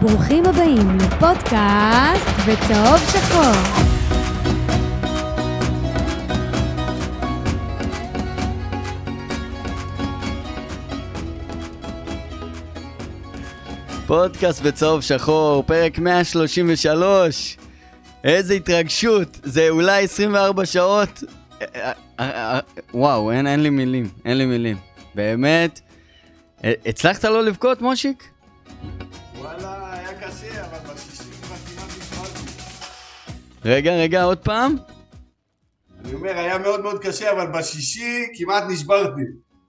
ברוכים הבאים לפודקאסט בצהוב שחור. פודקאסט בצהוב שחור, פרק 133. איזה התרגשות, זה אולי 24 שעות. וואו, אין, אין לי מילים, אין לי מילים. באמת. הצלחת לא לבכות, מושיק? וואלה, רגע, רגע, עוד פעם? אני אומר, היה מאוד מאוד קשה, אבל בשישי כמעט נשברתי.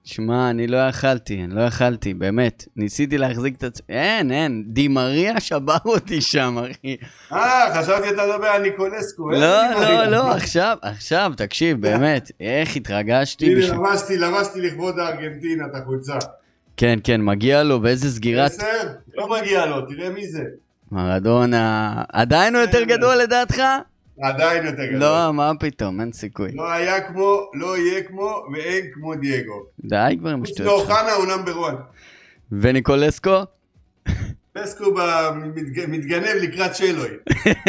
שמע, אני לא יכלתי, אני לא יכלתי, באמת. ניסיתי להחזיק את עצמי, אין, אין, דימריה שבר אותי שם, אחי. אה, חשבתי אתה מדבר על ניקולסקו. לא? לא, לא, עכשיו, עכשיו, תקשיב, באמת, איך התרגשתי. הנה, לבשתי, לבשתי לכבוד הארגנטינה את החולצה. כן, כן, מגיע לו, ואיזה סגירת עשר? לא מגיע לו, תראה מי זה. מרדונה. עדיין הוא יותר גדול לדעתך? עדיין יותר גדול. לא, מה פתאום, אין סיכוי. לא היה כמו, לא יהיה כמו, ואין כמו דייגו. די כבר עם השטויות שלך. מאוחנה הוא נאמבר 1. וניקולסקו? פסקו מתגנב לקראת שלוי.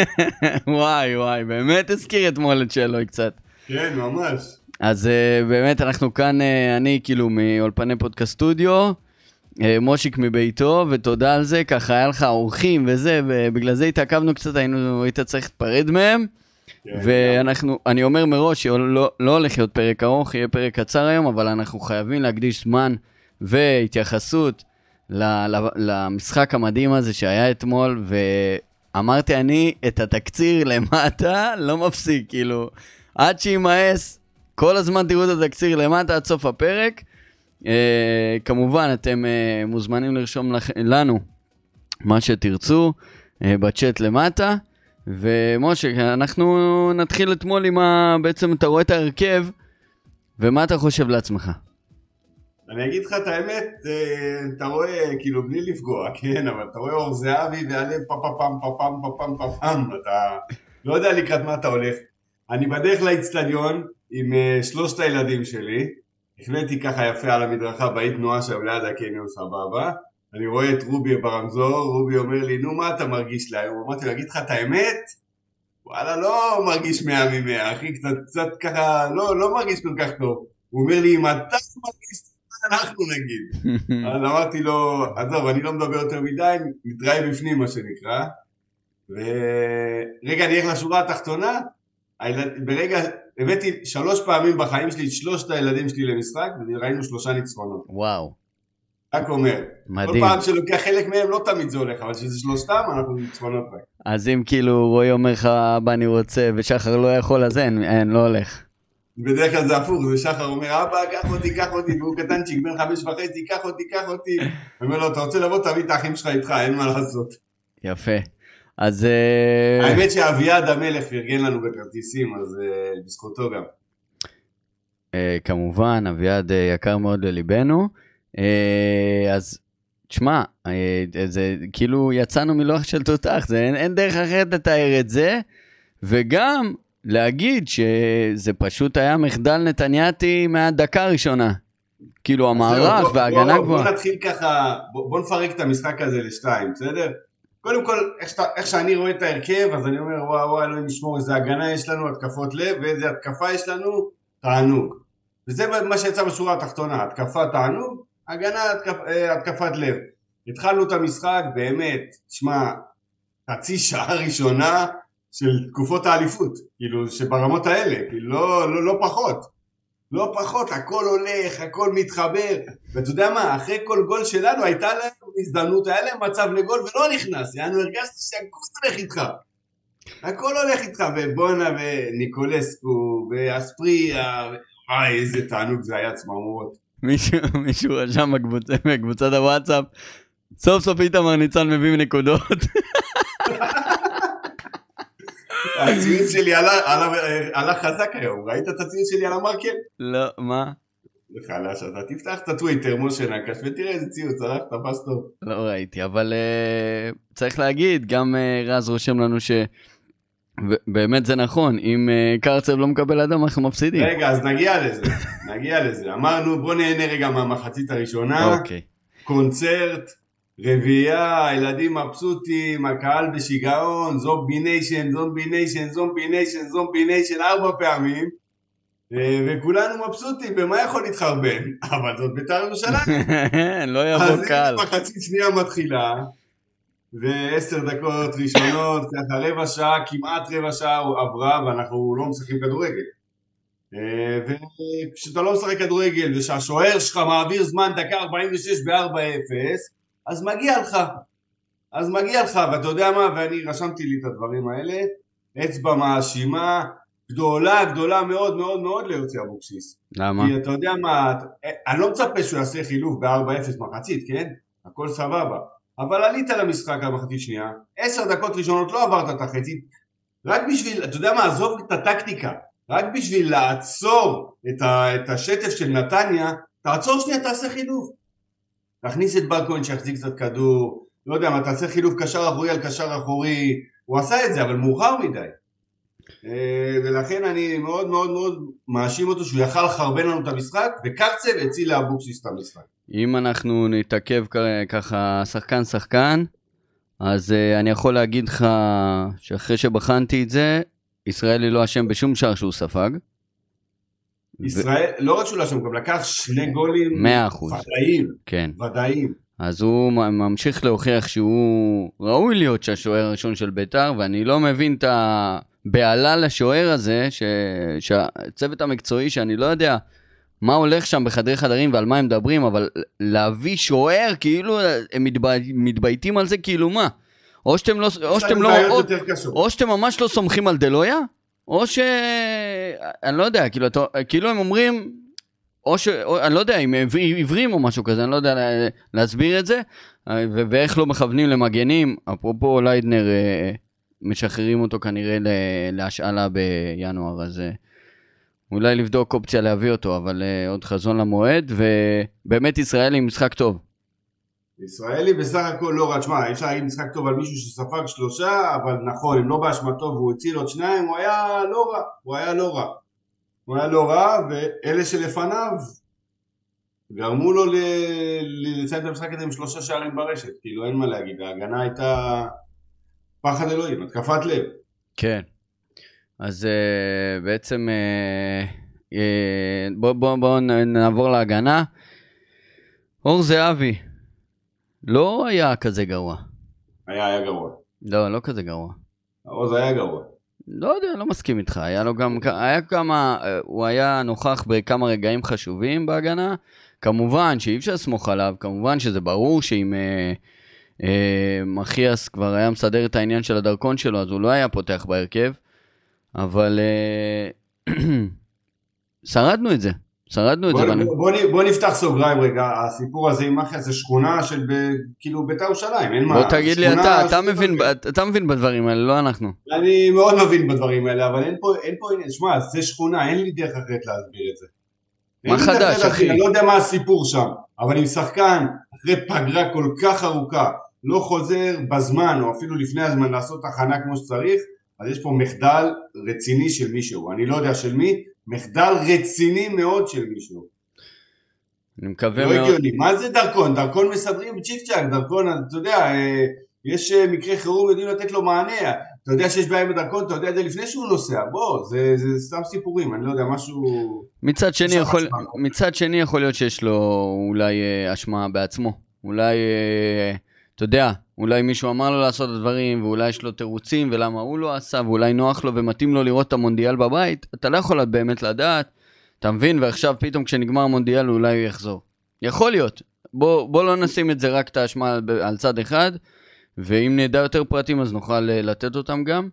וואי, וואי, באמת הזכיר אתמול את שלוי קצת. כן, ממש. אז uh, באמת אנחנו כאן, uh, אני כאילו מאולפני פודקאסט סטודיו, מושיק מביתו, ותודה על זה, ככה היה לך אורחים וזה, ובגלל זה התעכבנו קצת, היינו, היית צריך להיפרד מהם. כן, ואנחנו, אני אומר מראש שלא לא הולך להיות פרק ארוך, יהיה פרק קצר היום, אבל אנחנו חייבים להקדיש זמן והתייחסות למשחק המדהים הזה שהיה אתמול, ואמרתי אני את התקציר למטה לא מפסיק, כאילו, עד שימאס, כל הזמן תראו את התקציר למטה עד סוף הפרק. אה, כמובן, אתם אה, מוזמנים לרשום לכ, לנו מה שתרצו אה, בצ'אט למטה. ומשה, אנחנו נתחיל אתמול עם ה... בעצם אתה רואה את ההרכב, ומה אתה חושב לעצמך? אני אגיד לך את האמת, אה, אתה רואה, כאילו בלי לפגוע, כן, אבל אתה רואה אור זהבי והלב פה פה פעם פה פעם פה פעם פה פעם, אתה לא יודע לקראת מה אתה הולך. אני בדרך לאיצטדיון עם אה, שלושת הילדים שלי, החלטתי ככה יפה על המדרכה, באי תנועה שם ליד הקניון סבבה, אני רואה את רובי ברמזור, רובי אומר לי, נו מה אתה מרגיש להיום? אמרתי לו, אגיד לך את האמת? וואלה, לא מרגיש מאה ממאה, אחי, קצת, קצת ככה, לא, לא מרגיש כל כך טוב. הוא אומר לי, אם אתה מרגיש טוב, אנחנו נגיד. אז אמרתי לו, עזוב, אני לא מדבר יותר מדי, נתראה בפנים מה שנקרא. ורגע, אני אלך לשורה התחתונה, הילד... ברגע, הבאתי שלוש פעמים בחיים שלי את שלושת הילדים שלי למשחק, וראינו שלושה ניצחונות. וואו, רק אומר, כל מדהים. פעם שלוקח חלק מהם לא תמיד זה הולך, אבל כשזה שלושתם אנחנו ניצחונות רק. אז אם כאילו רועי אומר לך, אבא אני רוצה, ושחר לא יכול, אז אין, אין, לא הולך. בדרך כלל זה הפוך, זה שחר אומר, אבא, קח אותי, קח אותי, והוא קטנצ'יק, בן חמש וחצי, קח אותי, קח אותי. אני אומר לו, אתה רוצה לבוא, תביא את האחים שלך איתך, אין מה לעשות. יפה. אז אה, האמת שאביעד המלך פרגן לנו בכרטיסים, אז אה, בזכותו גם. אה, כמובן, אביעד יקר מאוד לליבנו. אז תשמע, זה כאילו יצאנו מלוח של תותח, זה אין, אין דרך אחרת לתאר את זה, וגם להגיד שזה פשוט היה מחדל נתניאתי מהדקה הראשונה. כאילו המערך בוא- וההגנה בוא- גבוהה. בוא נתחיל ככה, בוא בוא נפרק את המשחק הזה לשתיים, בסדר? קודם כל, איך, שאתה, איך שאני רואה את ההרכב, אז אני אומר, וואו וואו, אלוהים ישמור, איזה הגנה יש לנו, התקפות לב, ואיזה התקפה יש לנו, תענוג. וזה מה שיצא בשורה התחתונה, התקפה תענוג, הגנה התקפ, אה, התקפת לב. התחלנו את המשחק, באמת, תשמע, חצי שעה ראשונה של תקופות האליפות, כאילו, שברמות האלה, כאילו, לא, לא, לא פחות. לא פחות, הכל הולך, הכל מתחבר, ואתה יודע מה, אחרי כל גול שלנו הייתה להם הזדמנות, היה להם מצב לגול ולא נכנס, יענו הרגשתי שהכל הולך איתך. הכל הולך איתך, ובואנה וניקולסקו, ואספריה, ו- וואי איזה תענוג זה היה צמרמורות. מישהו, מישהו רשם בקבוצת הוואטסאפ, סוף סוף איתמר ניצן מביא נקודות. הציון שלי עלה, חזק היום, ראית את הציון שלי על המרקר? לא, מה? חלש, אתה תפתח את הטוויטר, משה נקש, ותראה איזה ציוץ, הלך, תפס טוב. לא ראיתי, אבל uh, צריך להגיד, גם uh, רז רושם לנו ש... באמת זה נכון, אם uh, קרצב לא מקבל אדום אנחנו מפסידים. רגע, אז נגיע לזה, נגיע לזה. אמרנו, בוא נהנה רגע מהמחצית הראשונה. אוקיי. קונצרט, רביעייה, הילדים מבסוטים, הקהל בשיגעון, Zombie Nation, Zombie Nation, Zombie Nation, Zombie Nation, ארבע פעמים, אה, וכולנו מבסוטים, ומה יכול להתחרבן? אבל זאת בית"ר ירושלים. לא יבוא קל. אז מחצית שנייה מתחילה, ועשר דקות ראשונות, ככה רבע שעה, כמעט רבע שעה עברה, ואנחנו לא משחקים כדורגל. אה, וכשאתה לא משחק כדורגל, ושהשוער שלך מעביר זמן דקה 46 ב-4-0, אז מגיע לך. אז מגיע לך, ואתה יודע מה, ואני רשמתי לי את הדברים האלה, אצבע מאשימה, גדולה, גדולה מאוד מאוד מאוד ליוצא אבוקסיס. למה? כי אתה יודע מה, אני לא מצפה שהוא יעשה חילוף ב-4-0 מחצית, כן? הכל סבבה. אבל עלית למשחק המחצית שנייה, עשר דקות ראשונות לא עברת את החצי, רק בשביל, אתה יודע מה, עזוב את הטקטיקה, רק בשביל לעצור את, ה, את השטף של נתניה, תעצור שנייה, תעשה חילוף. תכניס את ברקוין שיחזיק קצת כדור, לא יודע מה, תעשה חילוף קשר אחורי על קשר אחורי, הוא עשה את זה, אבל מאוחר מדי. אה, ולכן אני מאוד מאוד מאוד מאשים אותו שהוא יכל לחרבן לנו את המשחק, וקרצב הציל לאבוקסיס את המשחק. אם אנחנו נתעכב ככה שחקן שחקן, אז uh, אני יכול להגיד לך שאחרי שבחנתי את זה, ישראלי לא אשם בשום שער שהוא ספג. ישראל, ו... לא רק שהוא לא אשם, גם לקח שני גולים מאה אחוז. ודאיים. כן. ודאיים. אז הוא ממשיך להוכיח שהוא ראוי להיות השוער הראשון של בית"ר, ואני לא מבין את הבהלה לשוער הזה, ש... שהצוות המקצועי, שאני לא יודע מה הולך שם בחדרי חדרים ועל מה הם מדברים, אבל להביא שוער, כאילו הם מתבייתים על זה, כאילו מה? או שאתם לא, או שאתם לא, או, או שאתם ממש לא סומכים על דלויה, או ש... אני לא יודע, כאילו, אתה, כאילו הם אומרים, או ש... או, אני לא יודע, אם עיוורים או משהו כזה, אני לא יודע להסביר את זה, ו- ואיך לא מכוונים למגנים, אפרופו ליידנר, אה, משחררים אותו כנראה להשאלה בינואר, אז אה, אולי לבדוק אופציה להביא אותו, אבל עוד חזון למועד, ובאמת ישראלי עם משחק טוב. ישראלי בסך הכל לא רע, תשמע, אי אפשר להגיד משחק טוב על מישהו שספג שלושה, אבל נכון, אם לא באשמתו והוא הציל עוד שניים, הוא היה לא רע, הוא היה לא רע. הוא היה לא רע, ואלה שלפניו גרמו לו לציין את המשחק הזה עם שלושה שערים ברשת, כאילו אין מה להגיד, ההגנה הייתה פחד אלוהים, התקפת לב. כן. אז uh, בעצם uh, uh, בואו בוא, בוא נעבור להגנה. אור זהבי לא היה כזה גרוע. היה, היה גרוע. לא, לא כזה גרוע. עוז היה גרוע. לא יודע, לא מסכים איתך. היה לו גם, היה כמה, הוא היה נוכח בכמה רגעים חשובים בהגנה. כמובן שאי אפשר לסמוך עליו, כמובן שזה ברור שאם אה, אה, מחיאס כבר היה מסדר את העניין של הדרכון שלו, אז הוא לא היה פותח בהרכב. אבל אה, שרדנו את זה, שרדנו את בוא, זה. בוא, בוא, בוא נפתח סוגריים רגע, הסיפור הזה עם מחיה זה שכונה של ב, כאילו בית"ר ירושלים, אין מה. בוא תגיד לי אתה, אתה מבין, אתה מבין בדברים האלה, לא אנחנו. אני מאוד מבין בדברים האלה, אבל אין פה, אין פה, שמע, זה שכונה, אין לי דרך אחרת להסביר את זה. מה חדש, אחי? אני לא יודע מה הסיפור שם, אבל אם שחקן אחרי פגרה כל כך ארוכה לא חוזר בזמן, או אפילו לפני הזמן לעשות הכנה כמו שצריך, אז יש פה מחדל רציני של מישהו, אני לא יודע של מי, מחדל רציני מאוד של מישהו. אני מקווה לא מאוד. הגיוני, מה זה דרכון? דרכון מסדרים צ'יק צ'אק, דרכון, אתה יודע, אה, יש אה, מקרה חירום, יודעים לתת לו מענה, אתה יודע שיש בעיה עם הדרכון, אתה יודע את זה לפני שהוא נוסע, בוא, זה, זה סתם סיפורים, אני לא יודע, משהו... מצד שני, יכול, מצד שני יכול להיות שיש לו אולי אה, אשמה בעצמו, אולי, אתה יודע, אולי מישהו אמר לו לעשות את הדברים, ואולי יש לו תירוצים, ולמה הוא לא עשה, ואולי נוח לו ומתאים לו לראות את המונדיאל בבית, אתה לא יכול באמת לדעת, אתה מבין? ועכשיו פתאום כשנגמר המונדיאל אולי הוא יחזור. יכול להיות. בוא, בוא לא נשים את זה רק את האשמה על, צד אחד, ואם נדע יותר פרטים אז נוכל אה, לתת אותם גם.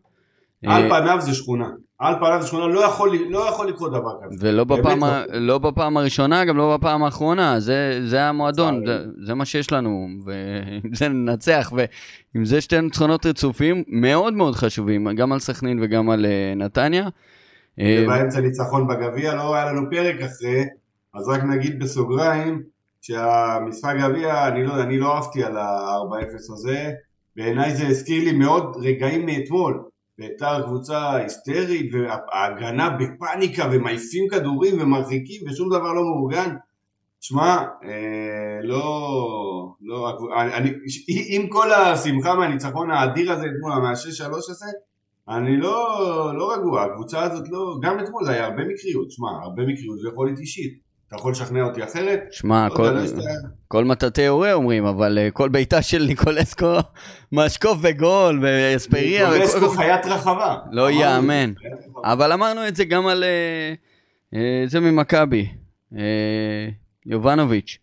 על אה, פניו זה שכונה. על פניו זה שכונה, לא יכול, לא יכול לקרות דבר כזה. ולא בפעם, ה, לא. לא בפעם הראשונה, גם לא בפעם האחרונה, זה, זה המועדון, זה, זה מה שיש לנו, ועם זה ננצח, ועם זה שתי ניצחונות רצופים מאוד מאוד חשובים, גם על סכנין וגם על uh, נתניה. ובאמצע ניצחון בגביע, לא היה לנו פרק אחרי, אז רק נגיד בסוגריים, שהמשחק גביע, אני לא, אני לא אהבתי על ה-4-0 הזה, בעיניי זה הזכיר לי מאוד רגעים מאתמול. בית"ר קבוצה היסטרית וההגנה בפאניקה ומעיפים כדורים ומרחיקים ושום דבר לא מאורגן שמע, אה, לא, לא, אני, עם כל השמחה מהניצחון האדיר הזה אתמול, מהשש שלוש הזה, אני לא, לא רגוע, הקבוצה הזאת לא, גם אתמול זה היה הרבה מקריות, שמע, הרבה מקריות להיות אישית. אתה יכול לשכנע אותי אחרת? שמע, לא כל, יודע, לא שאתה- כל מטאטא יורה אומרים, אבל אה, כל בעיטה של ניקולסקו, משקוף וגול, ואספריה, ניקולסקו וכל- חיית רחבה. לא ייאמן. אבל אמרנו את זה גם על אה, אה, זה ממכבי, אה, יובנוביץ',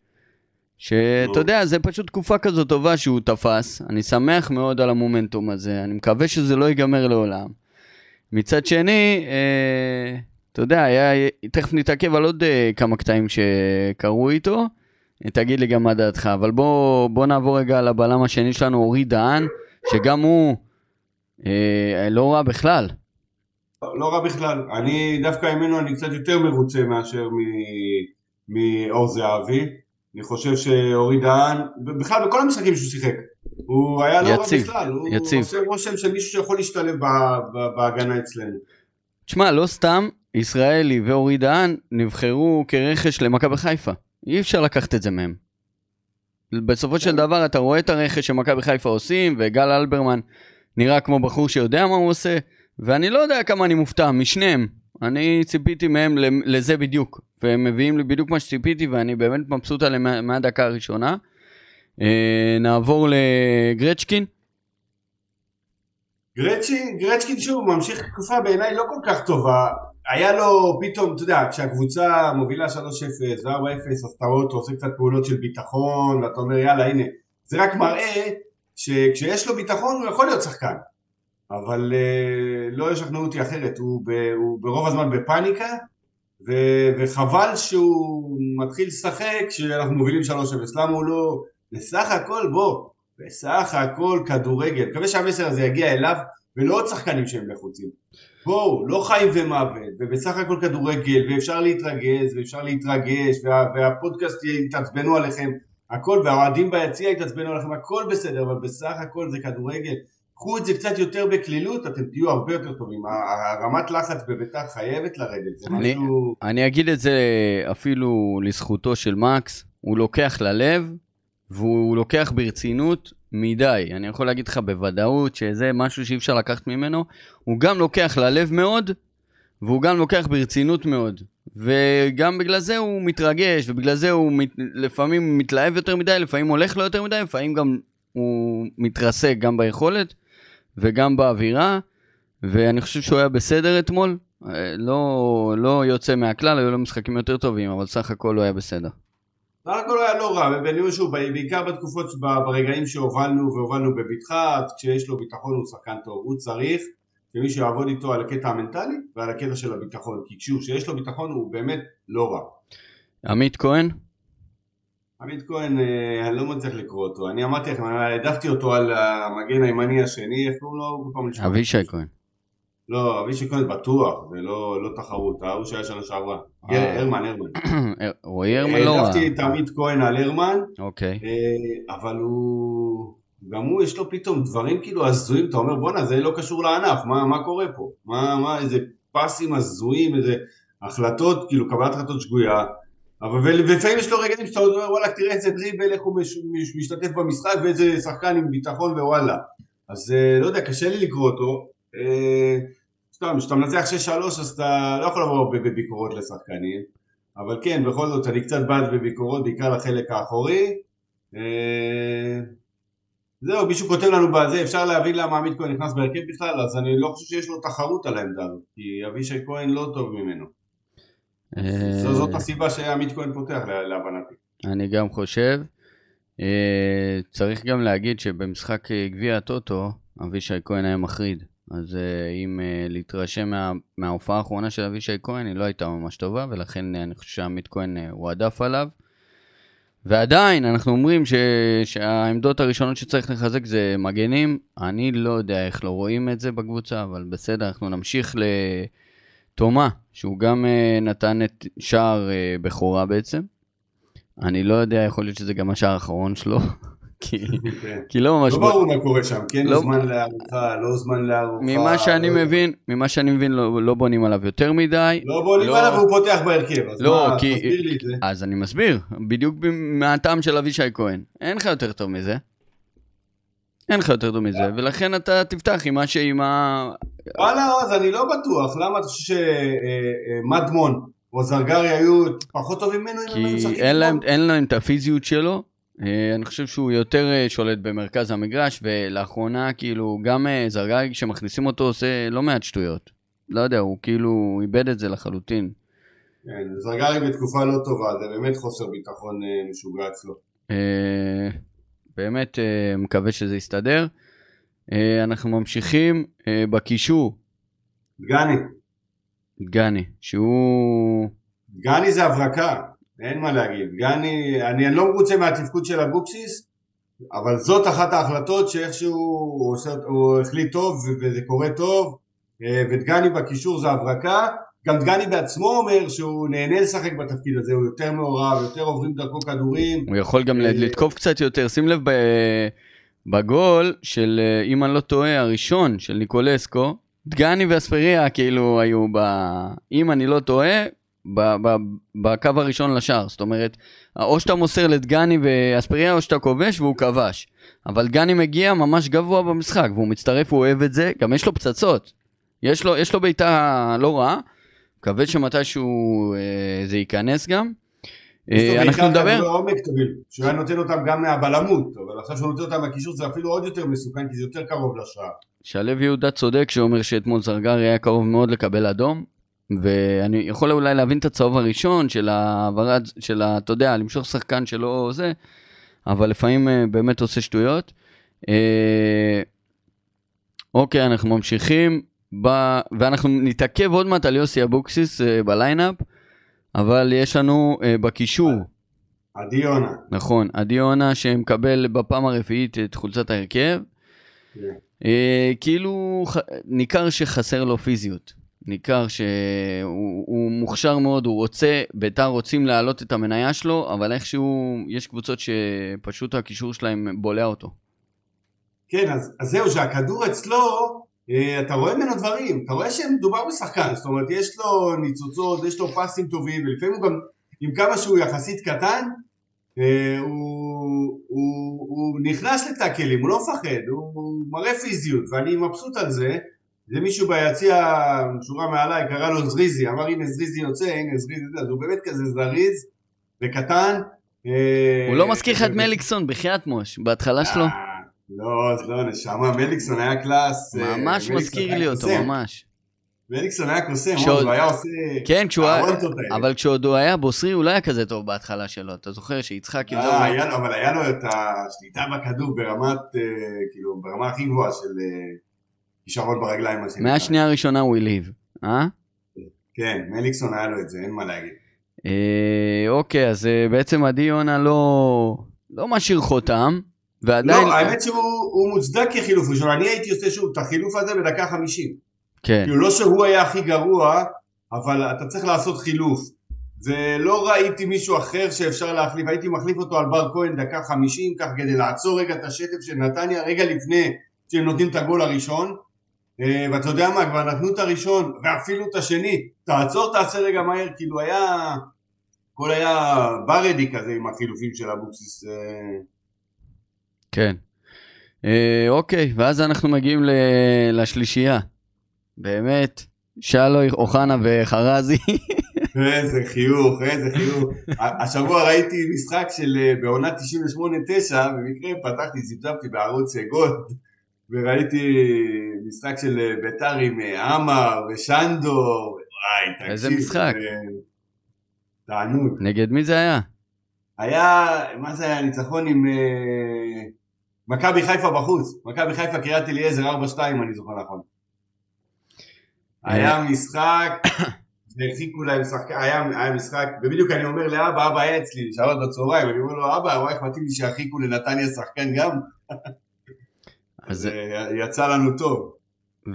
שאתה נו. יודע, זה פשוט תקופה כזו טובה שהוא תפס, אני שמח מאוד על המומנטום הזה, אני מקווה שזה לא ייגמר לעולם. מצד שני, אה, אתה יודע, היה, תכף נתעכב על עוד אה, כמה קטעים שקרו איתו, תגיד לי גם מה דעתך, אבל בוא, בוא נעבור רגע לבלם השני שלנו, אורי דהן, שגם הוא אה, לא רע בכלל. לא רע בכלל. אני דווקא ממנו אני קצת יותר מרוצה מאשר מאור זהבי. אני חושב שאורי דהן, בכלל בכל המשחקים שהוא שיחק, הוא היה לא רע יציב, בכלל. הוא יציב. עושה רושם של מישהו שיכול להשתלב בהגנה אצלנו. תשמע, לא סתם ישראלי ואורי דהן נבחרו כרכש למכבי חיפה. אי אפשר לקחת את זה מהם. בסופו של דבר אתה רואה את הרכש שמכבי חיפה עושים, וגל אלברמן נראה כמו בחור שיודע מה הוא עושה, ואני לא יודע כמה אני מופתע משניהם. אני ציפיתי מהם לזה בדיוק, והם מביאים לי בדיוק מה שציפיתי, ואני באמת מבסוט עליהם מה- מהדקה הראשונה. אה, נעבור לגרצ'קין. גרצ'קין, גרצ'קין שוב ממשיך תקופה בעיניי לא כל כך טובה. היה לו פתאום, אתה יודע, כשהקבוצה מובילה 3-0 ו-4-0, אז אתה רואה אותו עושה קצת פעולות של ביטחון, ואתה אומר יאללה הנה, זה רק מראה שכשיש לו ביטחון הוא יכול להיות שחקן. אבל uh, לא ישכנעו אותי אחרת, הוא, ב, הוא ברוב הזמן בפאניקה, ו, וחבל שהוא מתחיל לשחק כשאנחנו מובילים 3-0. למה הוא לא... בסך הכל בוא, בסך הכל כדורגל. מקווה שהמסר הזה יגיע אליו ולא עוד שחקנים שהם לחוצים. בואו, לא חיים ומוות, ובסך הכל כדורגל, ואפשר להתרגז, ואפשר להתרגש, וה, והפודקאסט יתעצבנו עליכם, הכל, והאוהדים ביציע יתעצבנו עליכם, הכל בסדר, אבל בסך הכל זה כדורגל. קחו את זה קצת יותר בקלילות, אתם תהיו הרבה יותר טובים. הרמת לחץ בביתר חייבת לרדת, זה אני- משהו... אני אגיד את זה אפילו לזכותו של מקס, הוא לוקח ללב, והוא לוקח ברצינות מדי. אני יכול להגיד לך בוודאות שזה משהו שאי אפשר לקחת ממנו. הוא גם לוקח ללב מאוד, והוא גם לוקח ברצינות מאוד. וגם בגלל זה הוא מתרגש, ובגלל זה הוא מת... לפעמים מתלהב יותר מדי, לפעמים הולך לו יותר מדי, לפעמים גם הוא מתרסק גם ביכולת וגם באווירה. ואני חושב שהוא היה בסדר אתמול. אה, לא, לא יוצא מהכלל, היו לו משחקים יותר טובים, אבל סך הכל הוא היה בסדר. סך הכל היה לא רע, ובניהול שוב, בעיקר בתקופות, ברגעים שהובלנו והובלנו בבטחה, כשיש לו ביטחון הוא שחקן טוב, הוא צריך שמישהו יעבוד איתו על הקטע המנטלי ועל הקטע של הביטחון, כי כשהוא, כשיש לו ביטחון הוא באמת לא רע. עמית כהן? עמית כהן, אה, אני לא מצליח לקרוא אותו, אני אמרתי לכם, העדפתי אותו על המגן הימני השני, איך קוראים לו? אבישי כהן. לא, אבישי כהן בטוח, זה לא תחרות, ההוא שהיה שנה שעברה. אה. הרמן, הרמן. רועי הרמן לא רע. העדפתי את עמית כהן על הרמן, אוקיי. אה, אבל הוא... גם הוא יש לו פתאום דברים כאילו הזויים, אתה אומר בואנה זה לא קשור לענף, מה, מה קורה פה? מה, מה, איזה פסים הזויים, איזה החלטות, כאילו קבלת החלטות שגויה, אבל ולפעמים יש לו רגעים שאתה אומר וואלה תראה איזה דריבל, איך הוא מש, מש, משתתף במשחק ואיזה שחקן עם ביטחון ווואלה. אז אה, לא יודע, קשה לי לקרוא אותו. אה, סתם, כשאתה מנצח 6-3 אז אתה לא יכול לבוא בביקורות לשחקנים, אבל כן, בכל זאת אני קצת בעד בביקורות, בעיקר לחלק האחורי. אה, זהו, מישהו כותב לנו בזה, אפשר להבין למה עמית כהן נכנס בהרכב בכלל, אז אני לא חושב שיש לו תחרות על העמדה הזאת, כי אבישי כהן לא טוב ממנו. זו- זאת אה, הסיבה שעמית כהן פותח, לה- להבנתי. אני גם חושב. אה, צריך גם להגיד שבמשחק אה, גביע הטוטו, אבישי כהן היה מחריד. אז אה, אם אה, להתרשם מה, מההופעה האחרונה של אבישי כהן, היא לא הייתה ממש טובה, ולכן אה, אני חושב שעמית כהן הועדף עליו. ועדיין, אנחנו אומרים ש... שהעמדות הראשונות שצריך לחזק זה מגנים. אני לא יודע איך לא רואים את זה בקבוצה, אבל בסדר, אנחנו נמשיך לתומה, שהוא גם נתן את שער בכורה בעצם. אני לא יודע, יכול להיות שזה גם השער האחרון שלו, כי, כן. כי לא ממש... לא ברור מה קורה שם, כן לא- זמן לארוחה, לא זמן לארוחה. ממה שאני לא יודע. מבין, ממה שאני מבין לא, לא בונים עליו יותר מדי. לא בונים לא. עליו והוא פותח בהרכב, אז לא, מה, כי- תסביר לי את זה. אז אני מסביר, בדיוק מהטעם של אבישי כהן. אין לך יותר טוב מזה. אין לך יותר טוב מזה, ולכן אתה תפתח עם מה שעם ה... וואלה, אז אני לא בטוח, למה אתה חושב שמדמון או זרגרי היו פחות טובים ממנו כי? אין להם את הפיזיות שלו. אה, אני חושב שהוא יותר אה, שולט במרכז המגרש, ולאחרונה כאילו גם אה, זרגרי כשמכניסים אותו עושה לא מעט שטויות. לא יודע, הוא כאילו איבד את זה לחלוטין. כן, זרגרי בתקופה לא טובה, זה באמת חוסר ביטחון משוגע אצלו. באמת מקווה שזה יסתדר. אנחנו ממשיכים בקישור, דגני, דגני, שהוא... דגני זה הברקה, אין מה להגיד. דגני, אני אני לא מרוצה מהתפקוד של אבוקסיס, אבל זאת אחת ההחלטות שאיכשהו הוא, עושה, הוא החליט טוב וזה קורה טוב, אה, ודגני בקישור זה הברקה. גם דגני בעצמו אומר שהוא נהנה לשחק בתפקיד הזה, הוא יותר מעורב, יותר עוברים דרכו כדורים. הוא יכול גם אה, לתקוף קצת יותר. שים לב בגול של, אה, אם אני לא טועה, הראשון של ניקולסקו, דגני ואספריה כאילו היו ב... אם אני לא טועה, ב- ב- בקו הראשון לשער. זאת אומרת, או שאתה מוסר לדגני ואספריה או שאתה כובש והוא כבש. אבל דגני מגיע ממש גבוה במשחק, והוא מצטרף, הוא אוהב את זה, גם יש לו פצצות. יש לו, יש לו בעיטה לא רעה, מקווה שמתישהו אה, זה ייכנס גם. יש לו אה, אנחנו בעיקר נדבר, כדורי עומק טובים, שהוא היה נותן אותם גם מהבלמות, אבל עכשיו שהוא נותן אותם מהקישור זה אפילו עוד יותר מסוכן כי זה יותר קרוב לשער. שלו יהודה צודק שאומר שאתמול זרגרי היה קרוב מאוד לקבל אדום, ואני יכול אולי להבין את הצהוב הראשון של העברת, של ה... אתה יודע, למשוך שחקן שלא זה, אבל לפעמים אה, באמת עושה שטויות. אה, אוקיי, אנחנו ממשיכים, ב... ואנחנו נתעכב עוד מעט על יוסי אבוקסיס אה, ב lineup, אבל יש לנו בקישור, עדי יונה. נכון, עדי יונה שמקבל בפעם הרביעית את חולצת ההרכב. כן. אה, כאילו. ניכר שחסר לו פיזיות. ניכר שהוא הוא מוכשר מאוד, הוא רוצה, ביתר רוצים להעלות את המניה שלו, אבל איכשהו יש קבוצות שפשוט הקישור שלהם בולע אותו. כן, אז, אז זהו, שהכדור אצלו, אה, אתה רואה ממנו דברים, אתה רואה שמדובר בשחקן, זאת אומרת, יש לו ניצוצות, יש לו פסים טובים, ולפעמים הוא גם, עם כמה שהוא יחסית קטן, אה, הוא, הוא, הוא נכנס לטאקלים, הוא לא מפחד, הוא, הוא מראה פיזיות, ואני מבסוט על זה. זה מישהו ביציע, שורה מעליי, קרא לו זריזי, אמר הנה זריזי יוצא, הנה זריזי זה, אז הוא באמת כזה זריז וקטן. אה, הוא לא מזכיר לך את מליקסון, בחייאת מוש, בהתחלה שלו. אה, לא, אז לא, נשמה, מליקסון היה קלאס. אה, ממש מזכיר לי אותו. ממש. מליקסון היה קוסם, הוא היה עושה... כן, כשהוא היה... אבל כשעוד הוא היה בוסרי, הוא לא היה כזה טוב בהתחלה שלו. אתה זוכר שיצחק זה... אה, היה לו, אבל היה לו את השליטה בכדור ברמת, אה, כאילו, ברמה הכי גבוהה של אה, כישרון ברגליים. מהשנייה הראשונה הוא הלהיב. אה? כן, מליקסון היה לו את זה, אין מה להגיד. אה, אוקיי, אז אה, בעצם עדי יונה לא, לא משאיר חותם, ועדיין... לא, האמת שהוא הוא מוצדק כחילוף ראשון, אני הייתי עושה שוב את החילוף הזה בדקה חמישים. כן, כאילו לא שהוא היה הכי גרוע, אבל אתה צריך לעשות חילוף. ולא ראיתי מישהו אחר שאפשר להחליף, הייתי מחליף אותו על בר כהן דקה חמישים, כך כדי לעצור רגע את השטף של נתניה, רגע לפני שהם נותנים את הגול הראשון. אה, ואתה יודע מה, כבר נתנו את הראשון, ואפילו את השני, תעצור, תעשה רגע מהר, כאילו היה, הכל היה ברדי כזה עם החילופים של אבוקסיס. אה, כן. אה, אוקיי, ואז אנחנו מגיעים ל- לשלישייה. באמת, שלוי, אוחנה וחרזי. איזה חיוך, איזה חיוך. השבוע ראיתי משחק של בעונה 98-9, במקרה פתחתי, זיפזפתי בערוץ גולד, וראיתי משחק של אה, ביתר עם אה, עמר ושנדור, וואי, תקשיב. איזה משחק? תענוג. נגד מי זה היה? היה, מה זה היה, ניצחון עם אה, מכבי חיפה בחוץ, מכבי חיפה קריית אליעזר 4-2 אני זוכר נכון. היה משחק, והרחיקו להם שחקן, היה, היה משחק, ובדיוק אני אומר לאבא, אבא היה אצלי שעות בצהריים, אני אומר לו אבא, וואי איך מתאים לי שירחיקו לנתניה שחקן גם, אז, יצא לנו טוב.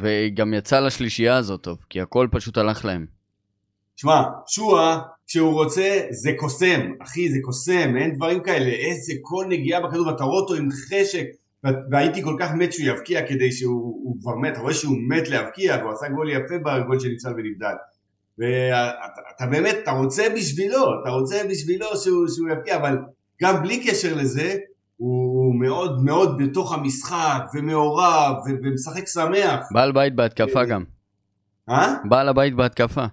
וגם יצא לשלישייה הזאת טוב, כי הכל פשוט הלך להם. שמע, שועה, כשהוא רוצה, זה קוסם, אחי, זה קוסם, אין דברים כאלה, איזה כל נגיעה בכדור, ואתה רואה אותו עם חשק, והייתי כל כך מת שהוא יבקיע כדי שהוא כבר מת, אתה רואה שהוא מת להבקיע, והוא עשה גול יפה בגול שנפסל ונבדל. ואתה באמת, אתה רוצה בשבילו, אתה רוצה בשבילו שהוא, שהוא יבקיע, אבל גם בלי קשר לזה, הוא מאוד מאוד בתוך המשחק, ומעורב, ומשחק שמח. בעל בית בהתקפה גם. אה? בעל הבית בהתקפה.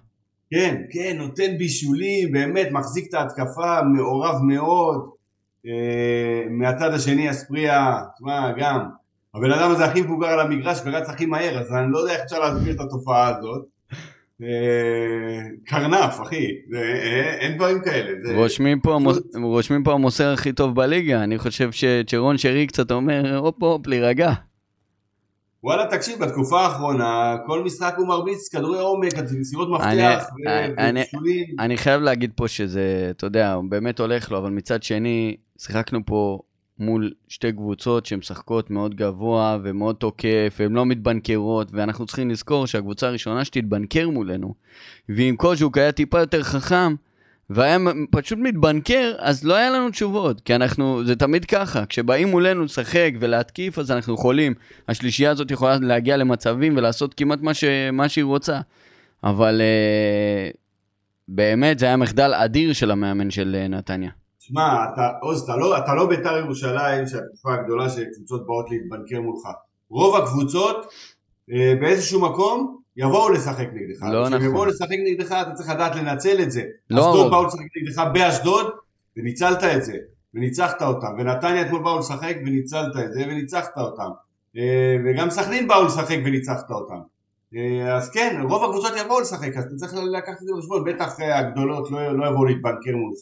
כן, כן, נותן בישולים, באמת מחזיק את ההתקפה, מעורב מאוד. אה, מהצד השני אספריה, תשמע, גם, הבן אדם הזה הכי מבוגר על המגרש ורץ הכי מהר, אז אני לא יודע איך אפשר להסביר את התופעה הזאת. אה, קרנף, אחי, אה, אין דברים כאלה. רושמים פה המוסר הכי טוב בליגה, אני חושב שצ'רון שרי קצת אומר, הופ הופ, להירגע. וואלה, תקשיב, בתקופה האחרונה, כל משחק הוא מרביץ כדורי עומק, מסירות מפתח. אני חייב להגיד פה שזה, אתה יודע, באמת הולך לו, אבל מצד שני, שיחקנו פה מול שתי קבוצות שמשחקות מאוד גבוה ומאוד תוקף, והן לא מתבנקרות, ואנחנו צריכים לזכור שהקבוצה הראשונה שתתבנקר מולנו, ואם קוז'וק היה טיפה יותר חכם, והיה פשוט מתבנקר, אז לא היה לנו תשובות, כי אנחנו, זה תמיד ככה, כשבאים מולנו לשחק ולהתקיף, אז אנחנו יכולים. השלישייה הזאת יכולה להגיע למצבים ולעשות כמעט מה, ש, מה שהיא רוצה. אבל uh, באמת, זה היה מחדל אדיר של המאמן של uh, נתניה. שמע, עוז, אתה לא, אתה לא בית"ר ירושלים, שהתקופה הגדולה שקבוצות באות להתבנקר מולך. רוב הקבוצות, uh, באיזשהו מקום, יבואו לשחק נגדך. לא נכון. כשהם יבואו לשחק נגדך אתה צריך לדעת לנצל את זה. לא אשדוד באו לשחק נגדך באשדוד וניצלת את זה. וניצחת אותם. ונתניה אתמול באו לשחק וניצלת את זה וניצחת אותם. אה, וגם סכנין באו לשחק וניצחת אותם. אה, אז כן, רוב הקבוצות יבואו לשחק, אז אתה צריך לקחת את זה בחשבון, בטח אה, הגדולות לא, לא יבואו להתבנקר מולך.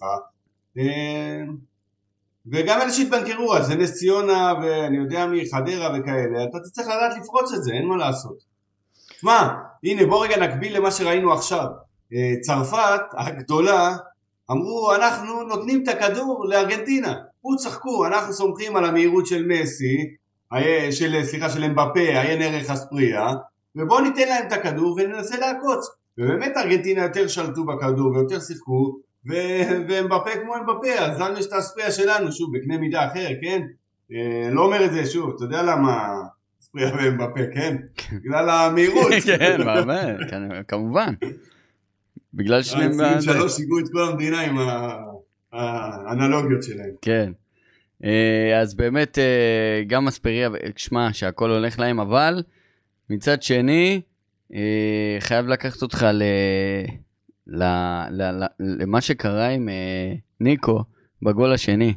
וגם אלה שהתבנקרו, אז זה נס ציונה ואני יודע מי, חדרה וכאלה, אתה צריך לדעת לפרוץ את זה, אין מה לעשות. שמע, הנה בוא רגע נקביל למה שראינו עכשיו. אה, צרפת הגדולה אמרו אנחנו נותנים את הכדור לארגנטינה. הוא צחקו, אנחנו סומכים על המהירות של מסי, של, סליחה, של אמבפה, עיין ערך אספריה, ובואו ניתן להם את הכדור וננסה לעקוץ. ובאמת ארגנטינה יותר שלטו בכדור ויותר שיחקו, ואמבפה כמו אמבפה, אז לנו יש את האספריה שלנו, שוב, בקנה מידה אחר, כן? אה, לא אומר את זה שוב, אתה יודע למה מפריע להם בפה, כן? בגלל המהירות. כן, באמת, כמובן. בגלל שניהם... ה שלוש שיגעו את כל המדינה עם האנלוגיות שלהם. כן. אה, אז באמת, אה, גם אספריה, שמע, שהכל הולך להם, אבל מצד שני, חייב לקחת אותך למה שקרה עם ניקו בגול השני.